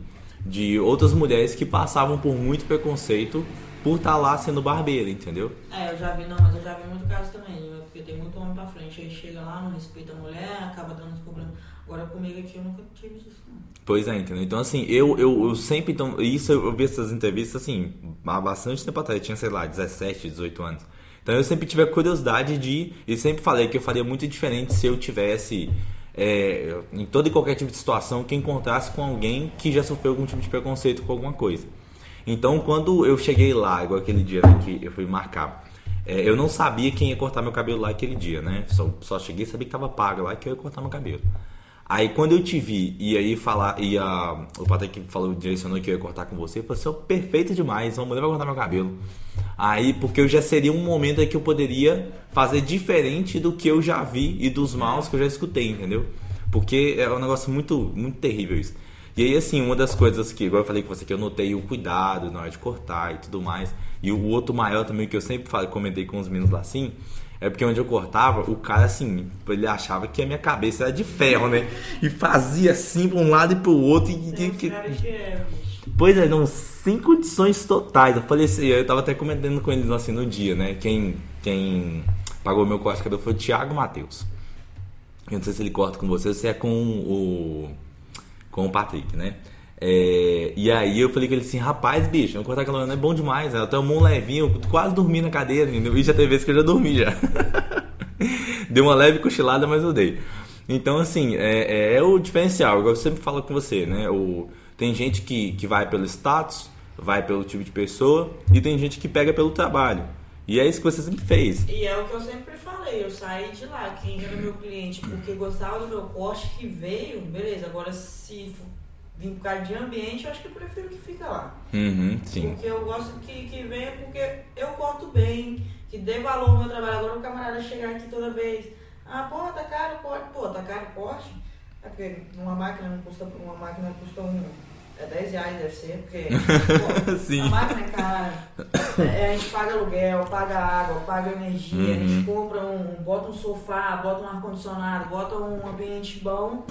de outras mulheres que passavam por muito preconceito por estar lá sendo barbeira, entendeu? É, eu já vi, não, mas eu já vi muito caso também? Porque tem muito homem pra frente, aí chega lá, não respeita a mulher, acaba dando uns problemas. Agora comigo aqui eu nunca tive isso não. Pois é, entendeu? Então, assim, eu, eu, eu sempre. Então, isso eu, vi essas entrevistas, assim, há bastante tempo atrás. Eu tinha, sei lá, 17, 18 anos. Então, eu sempre tive a curiosidade de. E sempre falei que eu faria muito diferente se eu tivesse. é, em todo e qualquer tipo de situação que encontrasse com alguém que já sofreu algum tipo de preconceito com alguma coisa. Então, quando eu cheguei lá, igual aquele dia que eu fui marcar, é, eu não sabia quem ia cortar meu cabelo lá aquele dia, né? Só, só cheguei e sabia que tava pago lá que eu ia cortar meu cabelo. Aí quando eu te vi e aí falar, e a, o Patrick falou, direcionou que eu ia cortar com você, eu falei assim, "Ô, perfeito demais, uma mulher vai cortar meu cabelo. Aí, porque eu já seria um momento aí que eu poderia fazer diferente do que eu já vi e dos maus que eu já escutei, entendeu? Porque é um negócio muito, muito terrível isso. E aí, assim, uma das coisas que, igual eu falei com você, que eu notei o cuidado na hora de cortar e tudo mais. E o outro maior também, que eu sempre falei, comentei com os meninos lá assim, é porque onde eu cortava, o cara, assim, ele achava que a minha cabeça era de ferro, né? E fazia assim pra um lado e pro outro. E, e- que- é. Pois é, não, sem condições totais. Eu falei assim, eu tava até comentando com eles assim no dia, né? Quem, quem pagou meu corte de cabelo foi o Thiago Matheus. Eu não sei se ele corta com você ou se é com o. com o Patrick, né? É, e aí eu falei com ele assim, rapaz, bicho, eu cortar aquela é bom demais, ela tomou um levinho, eu quase dormi na cadeira, entendeu? E já teve vezes que eu já dormi já. Deu uma leve cochilada, mas eu dei. Então, assim, é, é, é o diferencial, eu sempre falo com você, né? O, tem gente que, que vai pelo status, vai pelo tipo de pessoa, e tem gente que pega pelo trabalho. E é isso que você sempre fez. E é o que eu sempre falei, eu saí de lá, quem era meu cliente porque gostava do meu corte que veio, beleza, agora se vir por causa de ambiente, eu acho que eu prefiro que fica lá. Uhum, sim. Porque eu gosto que, que venha porque eu corto bem, que dê valor ao meu trabalho. Agora o camarada chegar aqui toda vez, ah, pô, tá caro o corte, pô, tá caro o corte. É porque uma máquina não custa, uma máquina custa um, é 10 reais deve ser, porque pô, Sim. a máquina é cara. É, a gente paga aluguel, paga água, paga energia, a Uhum. gente compra um, bota um sofá, bota um ar-condicionado, bota um ambiente bom.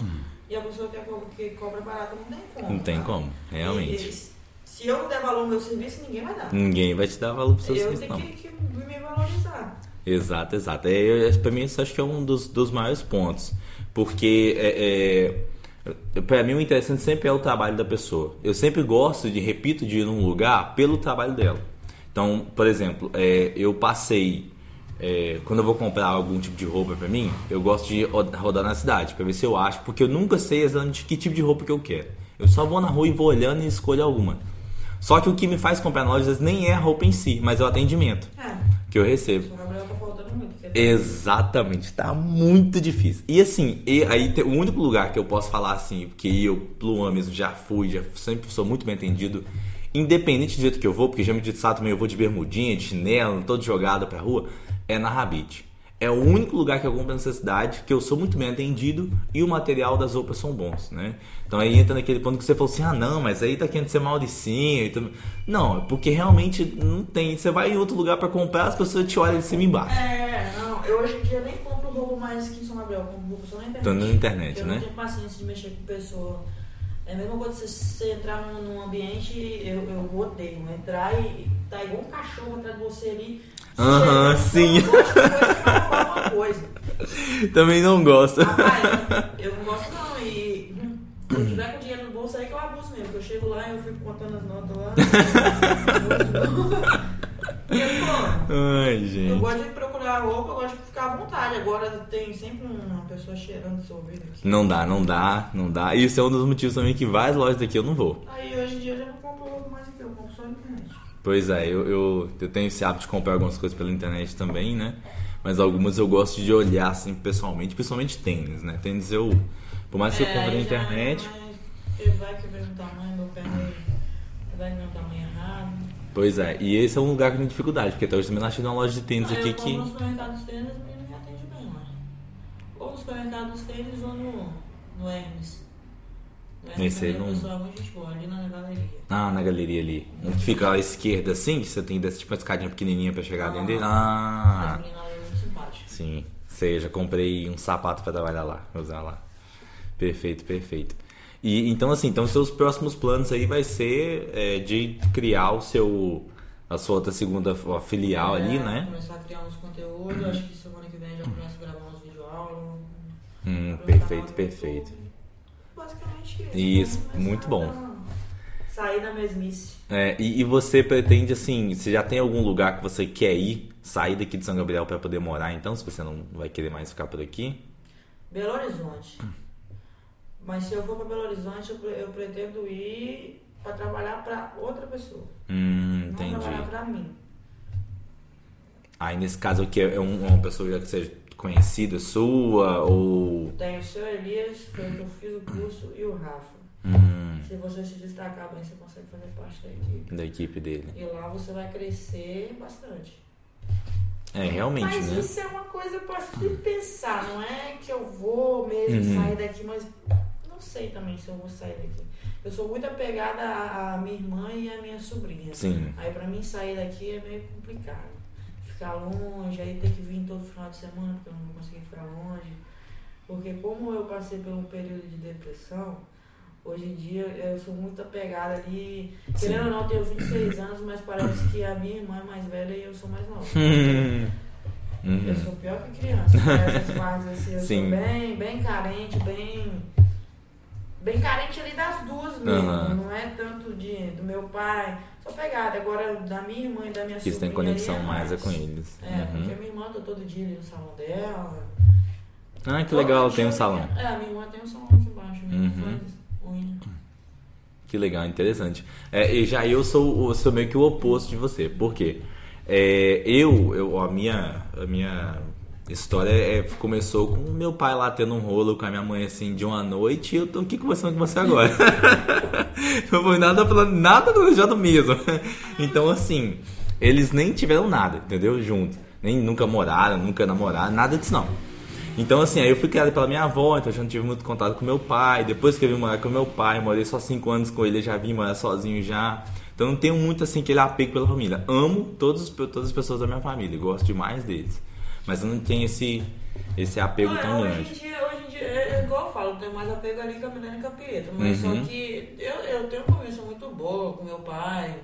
E a pessoa que, é que cobra barato não tem como. Não tem tá? como, realmente. E- e se eu não der valor ao meu serviço, ninguém vai dar. Ninguém vai te dar valor pro seu Eu serviço, tenho não. que, que me valorizar. Exato, exato. É, eu, pra mim, isso acho que é um dos, dos maiores pontos. Porque, é, é, pra mim, o interessante sempre é o trabalho da pessoa. Eu sempre gosto de, repito, de ir num lugar pelo trabalho dela. Então, por exemplo, é, eu passei. é, quando eu vou comprar algum tipo de roupa pra mim, eu gosto de ro- rodar na cidade pra ver se eu acho, porque eu nunca sei exatamente que tipo de roupa que eu quero. Eu só vou na rua e vou olhando e escolho alguma. Só que o que me faz comprar na loja nem é a roupa em si, mas é o atendimento É, que eu recebo. Exatamente, tá muito difícil. E assim, e aí o único lugar que eu posso falar assim, porque eu, Luan mesmo, já fui, já sempre sou muito bem atendido, independente do jeito que eu vou, porque já me disse também eu vou de bermudinha, de chinelo, todo jogado pra rua, é na Rabite. É o único lugar que eu compro nessa cidade que eu sou muito bem atendido e o material das roupas são bons, né? Então aí entra naquele ponto que você falou assim: ah, não, mas aí tá querendo ser Mauricinho e tudo. Não, é porque realmente não tem. Você vai em outro lugar pra comprar, as pessoas te olham de cima e embaixo. É, eu hoje em dia nem compro roupa mais aqui em São Gabriel, compro roupa só na internet. Tô na internet, eu né? não tenho paciência de mexer com pessoa. É a mesma coisa você, você entrar num, num ambiente, eu, eu odeio. Entrar e tá igual um cachorro atrás de você ali. Aham, Você- sim. Eu coisa coisa. Também não gosto. Rapaz, eu não gosto não. E se eu tiver com dinheiro no bolso aí que eu abuso mesmo. que Eu chego lá e eu fico contando as notas lá. Pô, Ai, eu gente. gosto de procurar roupa, eu gosto de ficar à vontade. Agora tem sempre uma pessoa cheirando sorvete aqui. Não dá, não dá, não dá. E isso é um dos motivos também que várias lojas daqui eu não vou. Aí hoje em dia eu já não compro mais aqui, eu compro só na internet. Pois é, eu, eu, eu tenho esse hábito de comprar algumas coisas pela internet também, né? Mas algumas eu gosto de olhar assim pessoalmente, principalmente tênis, né? Tênis eu, por mais que eu compre na internet, mas Ele vai querer um tamanho, meu pé vai no tamanho errado. Pois é, e esse é um lugar que tem dificuldade, porque até hoje também não achei uma loja de tênis Aí aqui eu que. compro no supermercado dos tênis ele me atende bem lá. Ou no supermercado dos tênis ou no, no Hermes. No Hermes Esse aí não- pessoal é muito gente boa, ali na galeria. Ah, na galeria ali. Um que fica à esquerda assim, que você tem desse tipo uma escadinha pequenininha pra chegar dentro dele. Ah, lá é sim. Sei, já comprei um sapato pra trabalhar lá, pra usar lá. Perfeito, perfeito. E então assim, então seus próximos planos aí vai ser é, de criar o seu a sua outra segunda filial ali, É, né? Começar a criar uns conteúdos, acho que semana que vem já começo a gravar uns videoaulas. Hum, perfeito, perfeito. YouTube. Basicamente isso. Isso, Começar muito bom. Sair da mesmice. É, e, e você pretende assim, você já tem algum lugar que você quer ir, sair daqui de São Gabriel pra poder morar, então, se você não vai querer mais ficar por aqui? Belo Horizonte. Mas se eu for para Belo Horizonte, eu, eu pretendo ir para trabalhar para outra pessoa. Hum, Não entendi. trabalhar para mim. Aí nesse caso aqui é um- uma pessoa que seja conhecida sua ou. Tem o seu Elias, que eu fiz o curso, e o Rafa. Hum, Se você se destacar bem, você consegue fazer parte da equipe. da equipe dele. E lá você vai crescer bastante. É, realmente, mas né? isso é uma coisa para se pensar, não é que eu vou mesmo Uhum. sair daqui, mas não sei também se eu vou sair daqui. Eu sou muito apegada à, minha irmã e à minha sobrinha. Sim. Aí pra mim sair daqui é meio complicado. Ficar longe, aí ter que vir todo final de semana, porque eu não consegui ficar longe. Porque como eu passei por um período de depressão, hoje em dia eu sou muito apegada ali. Sim. Querendo ou não, eu tenho 26 anos, mas parece que a minha irmã é mais velha e eu sou mais nova. Hum. Eu Uhum. sou pior que criança, essas partes assim, eu Sim. sou bem, bem carente, bem. Bem carente ali das duas mesmo. Aham. Não é tanto de, do meu pai. Sou pegada. Agora da minha irmã e da minha você tem conexão é mais é com eles. É, porque Uhum. minha irmã tá todo dia ali no salão dela. Ah, que Todo legal, dia tem um salão. É, minha irmã tem um salão aqui embaixo. Minha irmã Uhum. faz. Que legal, interessante. É, e já eu sou, sou meio que o oposto de você. Por quê? É, eu, eu, a minha, a minha história é, começou com meu pai lá tendo um rolo com a minha mãe assim de uma noite e eu tô aqui conversando com você agora. Não foi nada, nada mesmo. Então, assim, eles nem tiveram nada, entendeu? Junto. Nem nunca moraram, nunca namoraram, nada disso não. Então, assim, aí eu fui criado pela minha avó, então eu já não tive muito contato com meu pai. Depois que eu vim morar com meu pai, morei só 5 anos com ele, já vim morar sozinho já. Então não tenho muito, assim, aquele apego pela família. Amo todos, os- todas as pessoas da minha família, gosto demais deles. Mas eu não tenho esse, esse apego Olha, tão hoje grande. Em dia, hoje em dia, é igual eu falo, eu tenho mais apego ali com a Milena e com a. Mas Uhum. só que eu, eu tenho uma conversa muito boa com meu pai,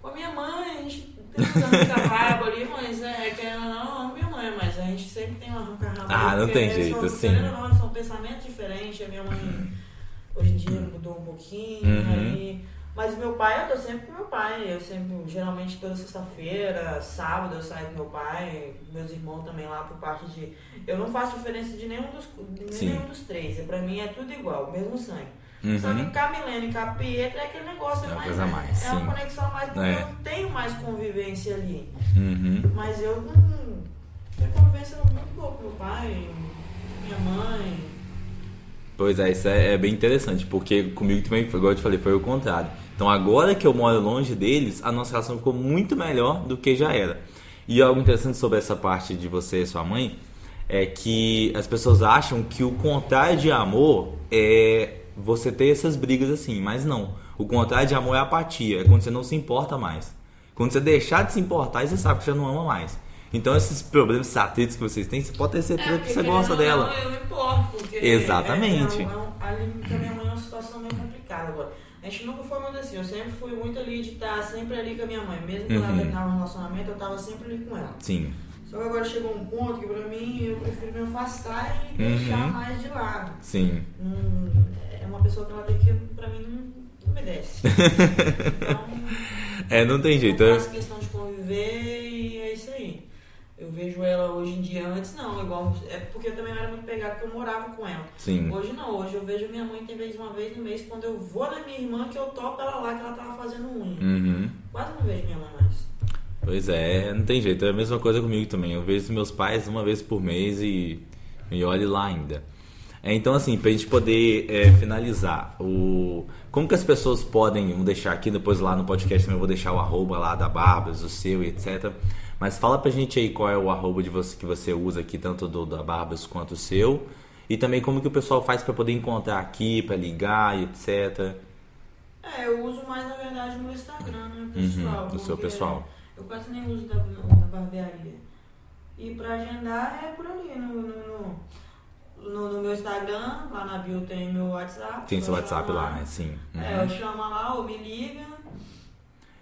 com a minha mãe, a gente tem uns arranca-rabo ali, mas é, querendo ou não, amo minha mãe, mas a gente sempre tem um arranca-rabo. Ah, não tem jeito, não, são pensamentos diferentes, a minha mãe hoje em dia mudou um pouquinho, Uhum. aí... Mas meu pai, eu tô sempre com meu pai. Eu sempre, geralmente toda sexta-feira, sábado eu saio com meu pai, meus irmãos também lá por parte de. Eu não faço diferença de nenhum dos, de Sim. nenhum dos três. Pra mim é tudo igual, mesmo sangue. Uhum. Só que com a Milena e com a Pietra é aquele negócio, É é uma mais, coisa a mais, é sim. uma conexão mais, porque É. eu tenho mais convivência ali. Uhum. Mas eu não. Tenho convivência muito boa com meu pai, minha mãe. Pois é, isso é, é bem interessante, porque comigo também, igual eu te falei, foi o contrário. Então agora que eu moro longe deles, a nossa relação ficou muito melhor do que já era. E algo interessante sobre essa parte de você e sua mãe é que as pessoas acham que o contrário de amor é você ter essas brigas assim, mas não. O contrário de amor é apatia, é quando você não se importa mais. Quando você deixar de se importar, você sabe que já não ama mais. Então esses problemas, esses atritos que vocês têm, você pode ter certeza É, que você gosta ou dela. Não, eu me importo, porque Exatamente. É, é, um- com a minha mãe é uma situação meio complicada agora. Gente nunca foi muito assim, eu sempre fui muito ali de estar sempre ali com a minha mãe. Mesmo quando Uhum. ela terminava um relacionamento, eu tava sempre ali com ela. Sim. Só que agora chegou um ponto que pra mim eu prefiro me afastar e Uhum. deixar mais de lado. Sim. Hum, é uma pessoa que ela tem que, pra mim, não, não me desce. Então, É, não tem jeito. não faço questão de conviver e é isso aí. Eu vejo ela hoje em dia antes, não. Igual, é porque eu também era muito pegada, porque eu morava com ela. Sim. Hoje não, hoje eu vejo minha mãe tem vez uma vez no mês, quando eu vou na minha irmã, que eu topo ela lá, que ela tava fazendo unha. Uhum. Quase não vejo minha mãe mais. Pois é, não tem jeito, é a mesma coisa comigo também. Eu vejo meus pais uma vez por mês e, e olhe lá ainda. É, então, assim, pra gente poder é, finalizar, o, como que as pessoas podem, vamos deixar aqui depois lá no podcast também, eu vou deixar o arroba lá da Barbas, o seu e etc. Mas fala pra gente aí qual é o arroba de você, que você usa aqui, tanto do da Barbas quanto o seu. E também como que o pessoal faz para poder encontrar aqui, para ligar e etc. É, eu uso mais, na verdade, o meu Instagram, né, pessoal. Uhum, do seu pessoal. Eu quase nem uso da, da barbearia. E pra agendar é por ali, no, no, no, no- no meu Instagram, lá na bio tem meu WhatsApp. Tem seu eu WhatsApp chamo lá, né? Sim. Uhum. É, eu chamo lá ou me liga.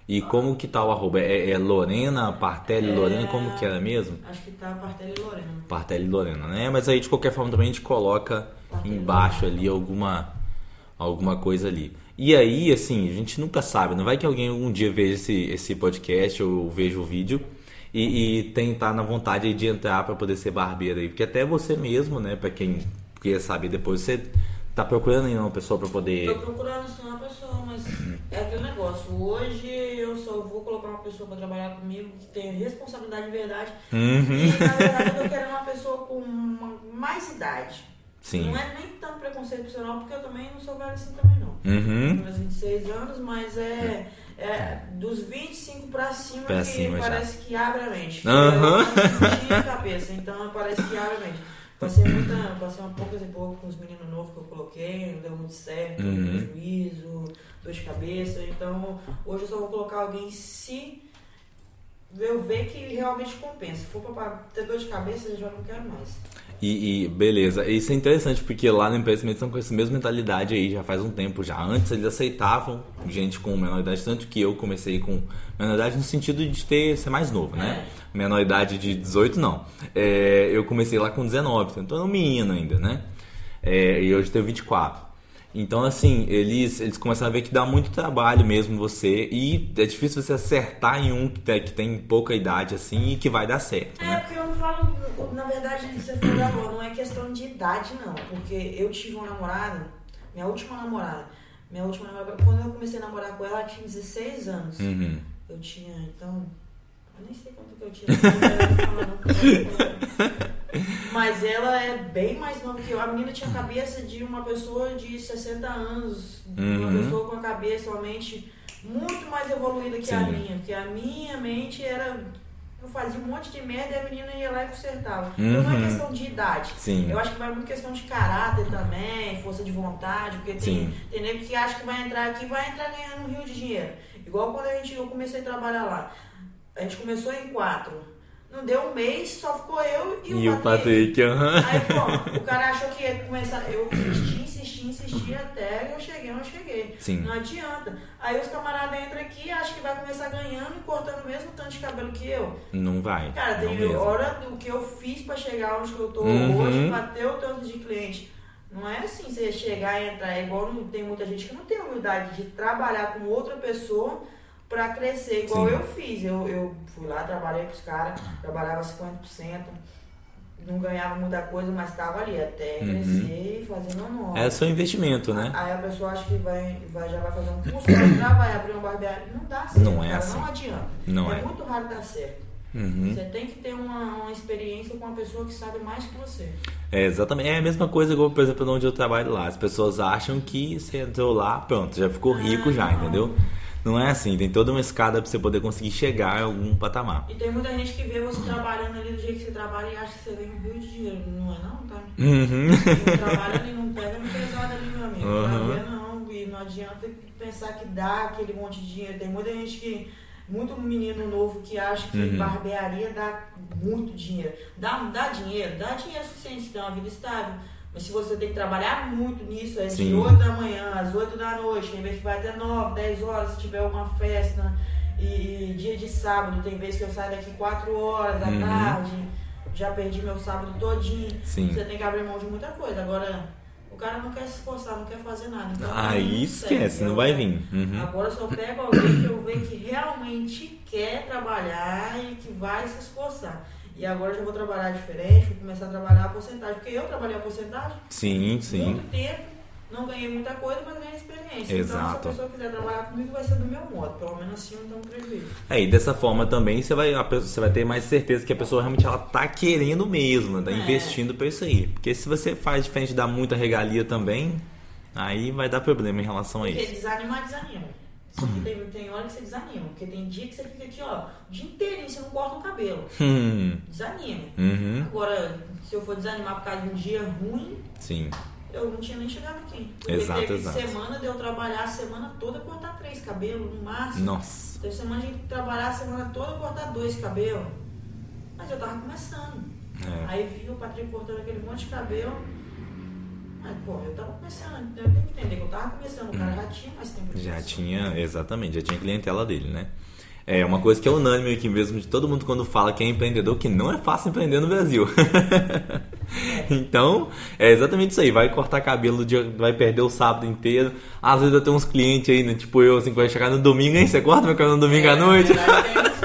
E como que tá o arroba? É, é Lorena, Partelli É. Lorena, como que era mesmo? Acho que tá Partelli Lorena. Partelli Lorena, né? Mas aí de qualquer forma também a gente coloca Partelli embaixo ali alguma, alguma coisa ali. E aí, assim, a gente nunca sabe, não vai que alguém algum dia veja esse, esse podcast ou veja o vídeo e, e tentar na vontade de entrar para poder ser barbeiro aí. Porque até você mesmo, né, para quem quer saber depois, você tá procurando ainda uma pessoa para poder. Tô procurando sim uma pessoa, mas é aquele negócio. Hoje eu só vou colocar uma pessoa pra trabalhar comigo que tenha responsabilidade de verdade. Uhum. E na verdade eu tô querendo uma pessoa com uma- mais idade. Sim. Não é nem tanto preconceito profissional, porque eu também não sou velho assim também não. Uhum. Tenho meus 26 anos, mas é, é dos 25 pra cima Pra que cima já. parece que abre a mente. Aham. Eu não tinha cabeça, então parece que abre a mente. Passei muita, passei uma poucas e poucas com os meninos novos que eu coloquei, não deu muito certo, Uhum. prejuízo, dor de cabeça, então hoje eu só vou colocar alguém se eu ver que realmente compensa. Se for pra ter dor de cabeça, eu já não quero mais. E, e beleza, isso é interessante porque lá na empresa eles estão com essa mesma mentalidade aí já faz um tempo já. Antes eles aceitavam gente com menor idade, tanto que eu comecei com menor idade no sentido de ter ser mais novo, né? Menor idade de 18 não. É, eu comecei lá com 19, então eu era um menino ainda, né? É, e hoje tenho 24. Então, assim, eles, eles começaram a ver que dá muito trabalho mesmo você e é difícil você acertar em um que tem, que tem pouca idade, assim, e que vai dar certo, É, né? porque eu não falo, na verdade, você falou não é questão de idade, não. Porque eu tive uma namorada, minha última namorada, minha última namorada, quando eu comecei a namorar com ela, ela tinha 16 anos. Uhum. Eu tinha, então. Eu nem sei quanto que eu tinha. não não, eu não. Mas ela é bem mais nova que eu. A menina tinha a cabeça de uma pessoa de 60 anos. Uma Uhum. pessoa com a cabeça, uma mente muito mais evoluída que a Sim. minha. Porque a minha mente era. Eu fazia um monte de merda e a menina ia lá e consertava. Então não Uhum. é questão de idade. Sim. Eu acho que vai muito questão de caráter também, força de vontade, porque tem, Sim. tem nego que acha que vai entrar aqui e vai entrar ganhando um rio de dinheiro. Igual quando a gente, eu comecei a trabalhar lá. A gente começou em quatro. Não deu um mês, só ficou eu e o E o Patrick. Patrick, aham. Aí, pô, o cara achou que ia começar. Eu insisti, insisti, insisti até eu cheguei onde eu cheguei. Sim. Não adianta. Aí os camaradas entram aqui, acham que vai começar ganhando e cortando o mesmo tanto de cabelo que eu. Não vai. Cara, não tem mesmo. hora do que eu fiz pra chegar onde eu tô Uhum. hoje, pra ter o tanto de cliente. Não é assim, você chegar e entrar. É igual não- tem muita gente que não tem humildade de trabalhar com outra pessoa pra crescer, igual Sim. eu fiz. Eu, eu fui lá, trabalhei com os caras, trabalhava 50%, não ganhava muita coisa, mas tava ali até Uhum. crescer e fazer meu nome. É seu investimento, né? Aí a pessoa acha que vai, vai, já vai fazer um curso, vai entrar, vai abrir uma barbearia. Não dá certo. Não é cara, assim. Não adianta. Não é é. muito raro dar certo. Uhum. Você tem que ter uma, uma experiência com uma pessoa que sabe mais que você. É, exatamente. É a mesma coisa, igual, por exemplo, onde eu trabalho lá. As pessoas acham que você entrou lá, pronto, já ficou rico já, entendeu? Não é assim, tem toda uma escada pra você poder conseguir chegar em algum patamar. E tem muita gente que vê você trabalhando ali do jeito que você trabalha e acha que você ganha um rio de dinheiro. Não é não, tá? Uhum. Quem trabalha ali não pega no pesado ali, meu amigo. Uhum. Pra ver não. E não adianta pensar que dá aquele monte de dinheiro. Tem muita gente que. Muito menino novo que acha que Uhum. barbearia dá muito dinheiro. Dá, dá dinheiro, dá dinheiro suficiente, você tem uma vida estável. Mas se você tem que trabalhar muito nisso, é de Sim. 8 da manhã às 8 da noite, tem vez que vai até 9, 10 horas, se tiver alguma festa. E, e dia de sábado, tem vez que eu saio daqui 4 horas da Uhum. tarde. Já perdi meu sábado todinho. Sim. Você tem que abrir mão de muita coisa. Agora, o cara não quer se esforçar, não quer fazer nada. Então, Aí não esquece, não vai vir. Uhum. Agora eu só pego alguém que eu vejo que realmente quer trabalhar e que vai se esforçar. E agora eu já vou trabalhar diferente, vou começar a trabalhar a porcentagem. Porque eu trabalhei a porcentagem Sim, sim. muito tempo, não ganhei muita coisa, mas ganhei experiência. Exato. Então, se a pessoa quiser trabalhar comigo, vai ser do meu modo. Pelo menos assim eu não tenho prejuízo. É, e dessa forma também você vai, pessoa- você vai ter mais certeza que a pessoa realmente ela tá querendo mesmo, tá É. investindo pra isso aí. Porque se você faz diferente dar muita regalia também, aí vai dar problema em relação a Porque isso. desanimar, desanima. Só que tem, tem hora que você desanima. Porque tem dia que você fica aqui, ó, o dia inteirinho, você não corta o cabelo. Hum, Desanima. uhum, Agora, se eu for desanimar por causa de um dia ruim, sim. eu não tinha nem chegado aqui. Porque Exato, teve exato. semana de eu trabalhar a semana toda cortar três cabelos no máximo. Nossa. Teve semana de trabalhar a semana toda cortar dois cabelos. Mas eu tava começando. É. Aí vi o Patrick cortando aquele monte de cabelo. Aí, pô, eu tava começando. Eu tenho que entender que eu tava começando. O cara já tinha mais tempo de Já tinha, exatamente, já tinha clientela dele, né? É uma coisa que é unânime aqui mesmo de todo mundo quando fala que é empreendedor, que não é fácil empreender no Brasil. então, é exatamente isso aí. Vai cortar cabelo, dia- vai perder o sábado inteiro. Às vezes eu tenho uns clientes aí, né, tipo eu, assim, que vai chegar no domingo, hein? Você corta meu cabelo no domingo É, à noite? Verdade,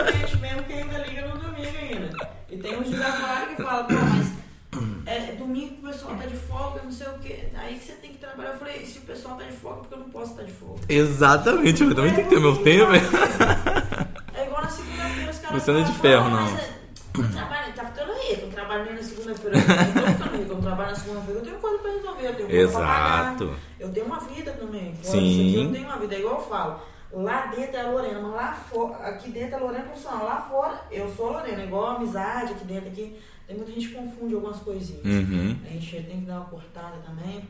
Aí que você tem que trabalhar. Eu falei, se o pessoal tá de folga, porque eu não posso estar de folga. Exatamente, eu também tenho que ter meu tempo. É igual na segunda-feira os caras Você não é de ferro, "Pô, não." mas é- eu trabalho, tá ficando rico, eu trabalho na segunda-feira, eu tô ficando rico, eu trabalho na segunda-feira, eu tenho coisa pra resolver, eu tenho coisa pra pagar. Eu tenho uma vida também. Sim. Eu tenho uma vida, é igual eu falo. Lá dentro é a Lorena, mas lá fora, aqui dentro é a Lorena profissional. Lá fora eu sou a Lorena, igual a amizade aqui dentro aqui. Tem muita gente que confunde algumas coisinhas. Uhum. A gente tem que dar uma cortada também.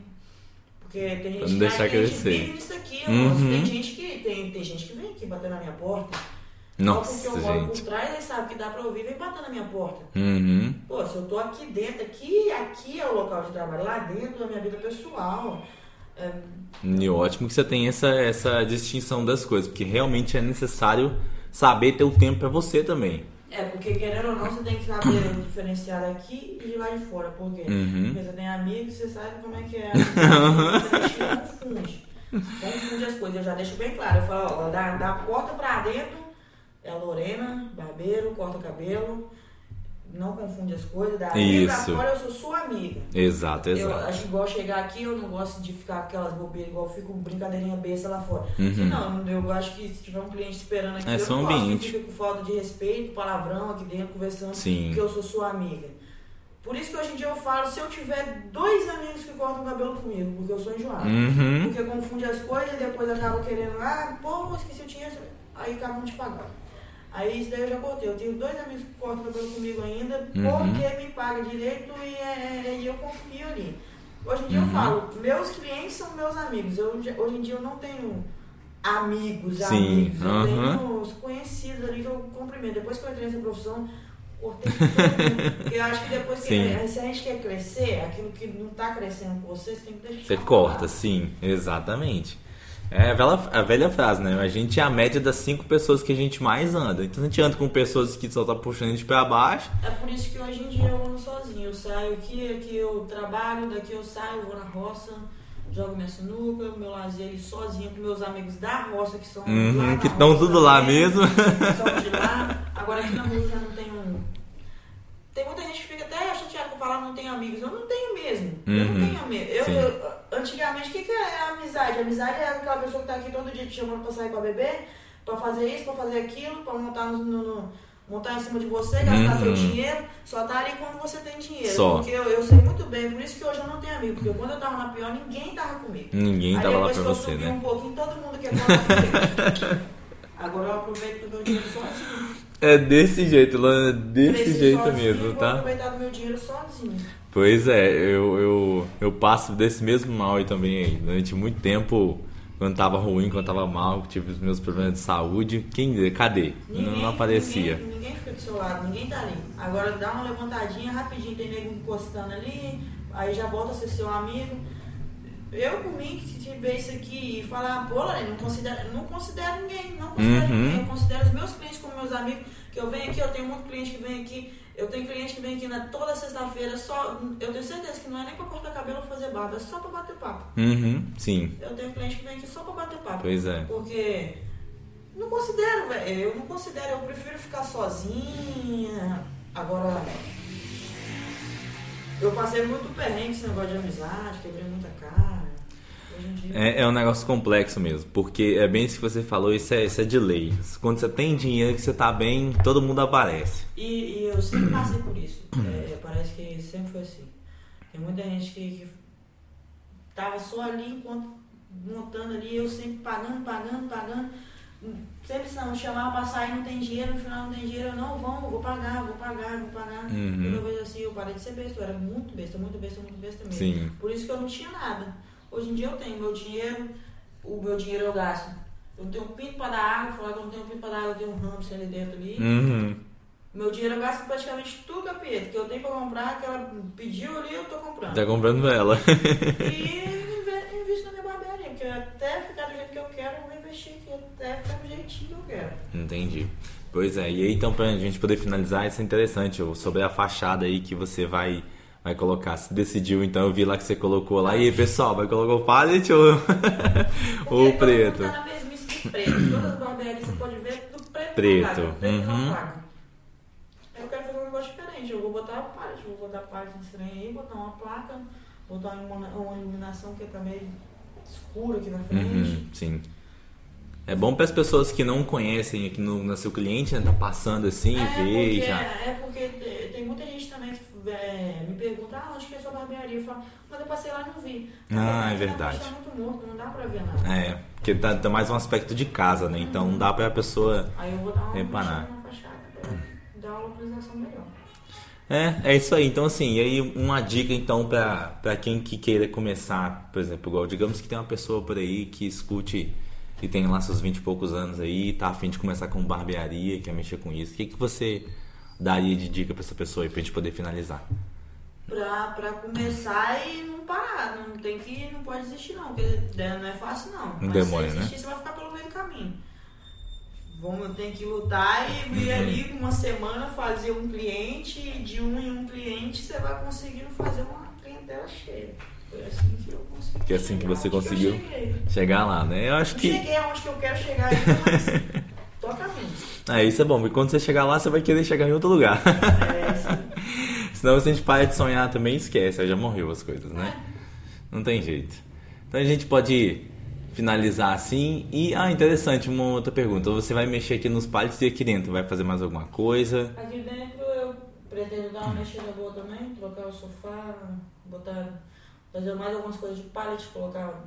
Porque tem gente Pra não que deixar que gente crescer. vive nisso aqui, Uhum. Tem gente que tem, tem gente que vem aqui bater na minha porta. Só Nossa, porque eu moro gente. por trás, eles sabem que dá pra ouvir, vem bater na minha porta. Uhum. Pô, se eu tô aqui dentro, aqui, aqui é o local de trabalho, lá dentro é a minha vida pessoal. É, E ótimo que você tem essa, essa distinção das coisas, porque realmente é necessário saber ter o tempo pra você também. É, porque querendo ou não, você tem que saber diferenciar daqui e de lá de fora. Por quê? Uhum. Porque você tem amigos, você sabe como é que é. Gente confunde. Confunde as coisas. Eu já deixo bem claro. Eu falo, ó, da, da porta pra dentro é a Lorena, barbeiro, corta cabelo. Não confunde as coisas. Pra Isso. fora eu sou sua amiga. Exato, Eu exato. acho igual chegar aqui, eu não gosto de ficar aquelas bobeiras, igual eu fico brincadeirinha besta lá fora. Uhum. Não, eu acho que se tiver um cliente esperando aqui, É eu só não um gosto ambiente. fica com falta de respeito, palavrão aqui dentro, conversando, Sim. porque eu sou sua amiga. Por isso que hoje em dia eu falo, se eu tiver dois amigos que cortam cabelo comigo, porque eu sou enjoado. Uhum. Porque confunde as coisas e depois acaba querendo, ah, pô, esqueci o dinheiro, aí acabam te pagando. Aí isso daí eu já cortei. Eu tenho dois amigos que cortam cabelo comigo ainda, Uhum. porque me paga direito e, é, e eu confio ali. Hoje em dia Uhum. eu falo, meus clientes são meus amigos. Eu, hoje em dia eu não tenho amigos, Sim, amigos. Eu aham. tenho os conhecidos ali que eu cumprimento. Depois que eu entrei nessa profissão, cortei mundo. Porque eu acho que depois que Sim. se a gente quer crescer, aquilo que não está crescendo com você, você tem que deixar. Você corta, sim, exatamente. É a velha, a velha frase, né? A gente é a média das cinco pessoas que a gente mais anda. Então a gente anda com pessoas que só tá puxando a gente pra baixo. É por isso que hoje em dia eu ando sozinho. Eu saio aqui, aqui eu trabalho, daqui eu saio, vou na roça, jogo minha sinuca, meu lazer ali sozinho com meus amigos da roça que são Uhum, que tão roça tudo lá mesmo. São de lá. Agora aqui na rua já não tenho. Tem muita gente que fica até chateada por falar não tenho amigos. Eu não tenho mesmo. Eu Uhum, não tenho amigos. Eu, eu- antigamente, o que, que é amizade? Amizade é aquela pessoa que tá aqui todo dia te chamando pra sair pra beber, pra fazer isso, pra fazer aquilo, pra montar no- no- montar em cima de você, gastar Uhum. seu dinheiro, só tá ali quando você tem dinheiro. Só. Porque eu, eu sei muito bem, por isso que hoje eu não tenho amigo, porque quando eu tava na pior, ninguém tava comigo. Ninguém Aí tava lá pra que você, eu subi né? um pouquinho, todo mundo quer falar comigo. Agora eu aproveito do meu dinheiro sozinho. É desse jeito, Lana, desse Cresci jeito mesmo, tá? aproveitar do meu dinheiro sozinho. Pois é, eu, eu, eu passo desse mesmo mal aí também aí. Durante muito tempo, quando tava ruim, quando tava mal, tive os meus problemas de saúde. Quem, cadê? não, não aparecia. Ninguém, ninguém fica do seu lado, ninguém tá ali. Agora dá uma levantadinha rapidinho, tem nego encostando ali, aí já volta a ser seu amigo. Eu, mim, que se ver isso aqui e falar, pô, Lorena, não considero, não considero ninguém, não considero Uhum. ninguém. Eu considero os meus clientes como meus amigos, que eu venho aqui, eu tenho muito cliente que vem aqui, eu tenho cliente que vem aqui na, toda sexta-feira, só. Eu tenho certeza que não é nem pra cortar cabelo ou fazer barba, é só pra bater papo. Uhum, sim, Eu tenho cliente que vem aqui só pra bater papo. pois é. Porque não considero, velho. Eu não considero, eu prefiro ficar sozinha. Agora, eu passei muito perrengue esse negócio de amizade, quebrei muita cara. É, é um negócio complexo mesmo, porque é bem isso que você falou, isso é, isso é de lei. Quando você tem dinheiro, que você tá bem, todo mundo aparece. E, e eu sempre passei por isso. É, parece que sempre foi assim. Tem muita gente que, que tava só ali enquanto montando ali, eu sempre pagando, pagando, pagando. Sempre não, chamava pra sair, não tem dinheiro, no final não tem dinheiro, eu não, vamos, vou pagar, vou pagar, vou pagar. Uhum. Eu vejo assim, eu parei de ser besta, eu era muito besta, muito besta, muito besta mesmo. Sim. Por isso que eu não tinha nada. Hoje em dia eu tenho meu dinheiro, o meu dinheiro eu gasto. Eu tenho um pinto pra dar água, falar que eu não tenho um pinto pra dar água, eu tenho um hamster ali dentro ali. Uhum. Meu dinheiro eu gasto praticamente tudo, capeta, que eu tenho pra comprar, que ela pediu ali, eu tô comprando. Tá comprando ela. E invisto na minha barbearia, porque até ficar do jeito que eu quero, eu vou investir aqui, até ficar do jeitinho que eu quero. Entendi. Pois é, e aí então pra gente poder finalizar, isso é interessante, sobre a fachada aí que você vai, vai colocar. Se decidiu, então eu vi lá que você colocou lá. E aí, pessoal, vai colocar o pallet ou, ou o preto? tá na mesmice de preto. Todas as barbearias você pode ver do preto. Preto, Não paga, preto uhum. Eu quero fazer um negócio diferente. Eu vou botar a palha, vou botar a palha nesse trem aí, botar uma placa, botar uma uma iluminação que tá meio escura aqui na frente. Uhum, sim. É bom para as pessoas que não conhecem aqui no, no seu cliente, né? Tá passando assim, É ver porque, já. é porque te- tem muita gente também que é, me pergunta, ah, onde que é a sua barbearia? Eu falo, mas eu passei lá e não vi. Ah, é verdade. Tá muito morto, não dá pra ver nada. É, porque tá, tá mais um aspecto de casa, né? Então não dá pra pessoa. Aí eu vou dar uma Reparar. na fachada pra dar uma localização melhor. É, é isso aí. Então, assim, e aí uma dica então pra, pra quem que queira começar, por exemplo, igual, digamos que tem uma pessoa por aí que escute e tem lá seus 20 e poucos anos aí, tá afim de começar com barbearia, quer mexer com isso. O que, que você daria de dica pra essa pessoa aí pra gente poder finalizar? Pra, pra começar e não parar, não tem que, não pode desistir não, porque né, não é fácil não. Não Mas demora, se né? desistir, você vai ficar pelo meio do caminho. Vamos, tem que lutar e ir ali uma semana fazer um cliente, e de um em um cliente você vai conseguindo fazer uma clientela cheia. Foi assim que eu consegui. Que é assim que você conseguiu? Cheguei. Chegar lá, né? Eu acho Não que. cheguei aonde que eu quero chegar ainda, mas tô a caminho. Ah, isso é bom, porque quando você chegar lá, você vai querer chegar em outro lugar. É, assim, Senão se a gente para de sonhar também, esquece, aí já morreu as coisas, né? Não tem jeito. Então a gente pode finalizar assim. E, ah, interessante, uma outra pergunta. Você vai mexer aqui nos pallets e aqui dentro? Vai fazer mais alguma coisa? Aqui dentro eu pretendo dar uma mexida boa também, trocar o sofá, botar, fazer mais algumas coisas de pallet, colocar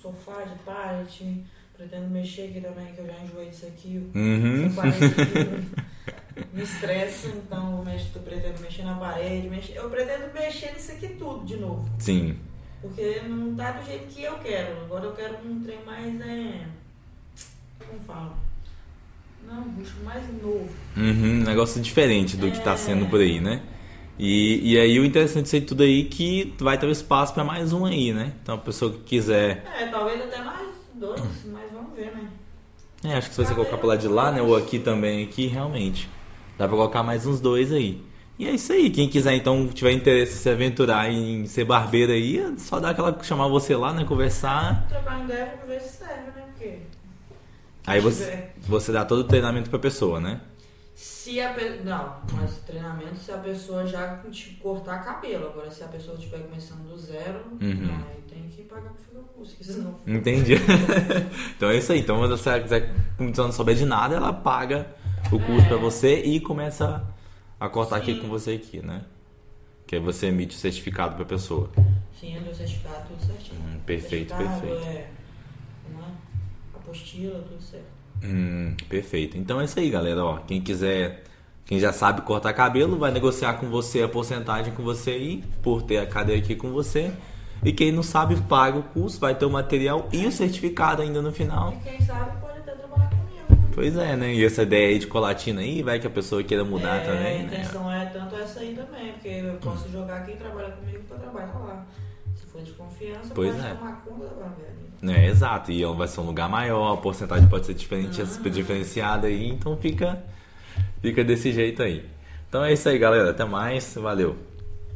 sofá de pallet, pretendo mexer aqui também, que eu já enjoei disso aqui. Uhum. Aqui me estressa, então eu mexo, eu pretendo mexer na parede, mexer, eu pretendo mexer nisso aqui tudo de novo. Sim. Porque não tá do jeito que eu quero. Agora eu quero um trem mais é. Como fala? Não, um bicho mais novo. Uhum, um negócio diferente do que tá sendo por aí, né? E, e aí o interessante disso aí tudo aí que vai ter espaço para mais um aí, né? Então a pessoa que quiser. É, talvez até mais dois, mas vamos ver, né? É, acho que se você colocar pro lado de lá, né? Ou aqui também, aqui, realmente. Dá pra colocar mais uns dois aí. E é isso aí. Quem quiser, então, tiver interesse em se aventurar em ser barbeiro aí, é só dar aquela chamar você lá, né? Conversar. Trocar ideia pra ver se serve, né? Porque Aí você, você dá todo o treinamento pra pessoa, né? Se a pessoa. Não, mas treinamento se a pessoa já te cortar cabelo. Agora, se a pessoa estiver começando do zero, Uhum. aí tem que pagar pro filho curso, que senão. Entendi. então é isso aí. Então, se ela quiser, se ela não souber de nada, ela paga o curso pra você e começa a cortar aqui Sim. com você aqui, né? Que aí você emite o certificado pra pessoa. Sim, meu certificado, tudo certinho. Hum, perfeito, perfeito. É, como é? Apostila, tudo certo. Hum, perfeito. Então é isso aí, galera. Ó, quem quiser, quem já sabe cortar cabelo, vai negociar com você a porcentagem com você aí, por ter a cadeia aqui com você. E quem não sabe, paga o curso, vai ter o material e o certificado ainda no final. E quem sabe pode até trabalhar comigo. Pois é, né? E essa ideia aí de colatina aí, vai que a pessoa queira mudar é, também, A né? intenção é tanto essa aí também, porque eu posso jogar quem trabalha comigo pra trabalhar lá. Se for de confiança, Pois pode é. tomar conta da barbearia. É, exato. E vai ser um lugar maior, a porcentagem pode ser diferente, diferenciada aí, então fica, fica desse jeito aí. Então é isso aí, galera. Até mais. Valeu.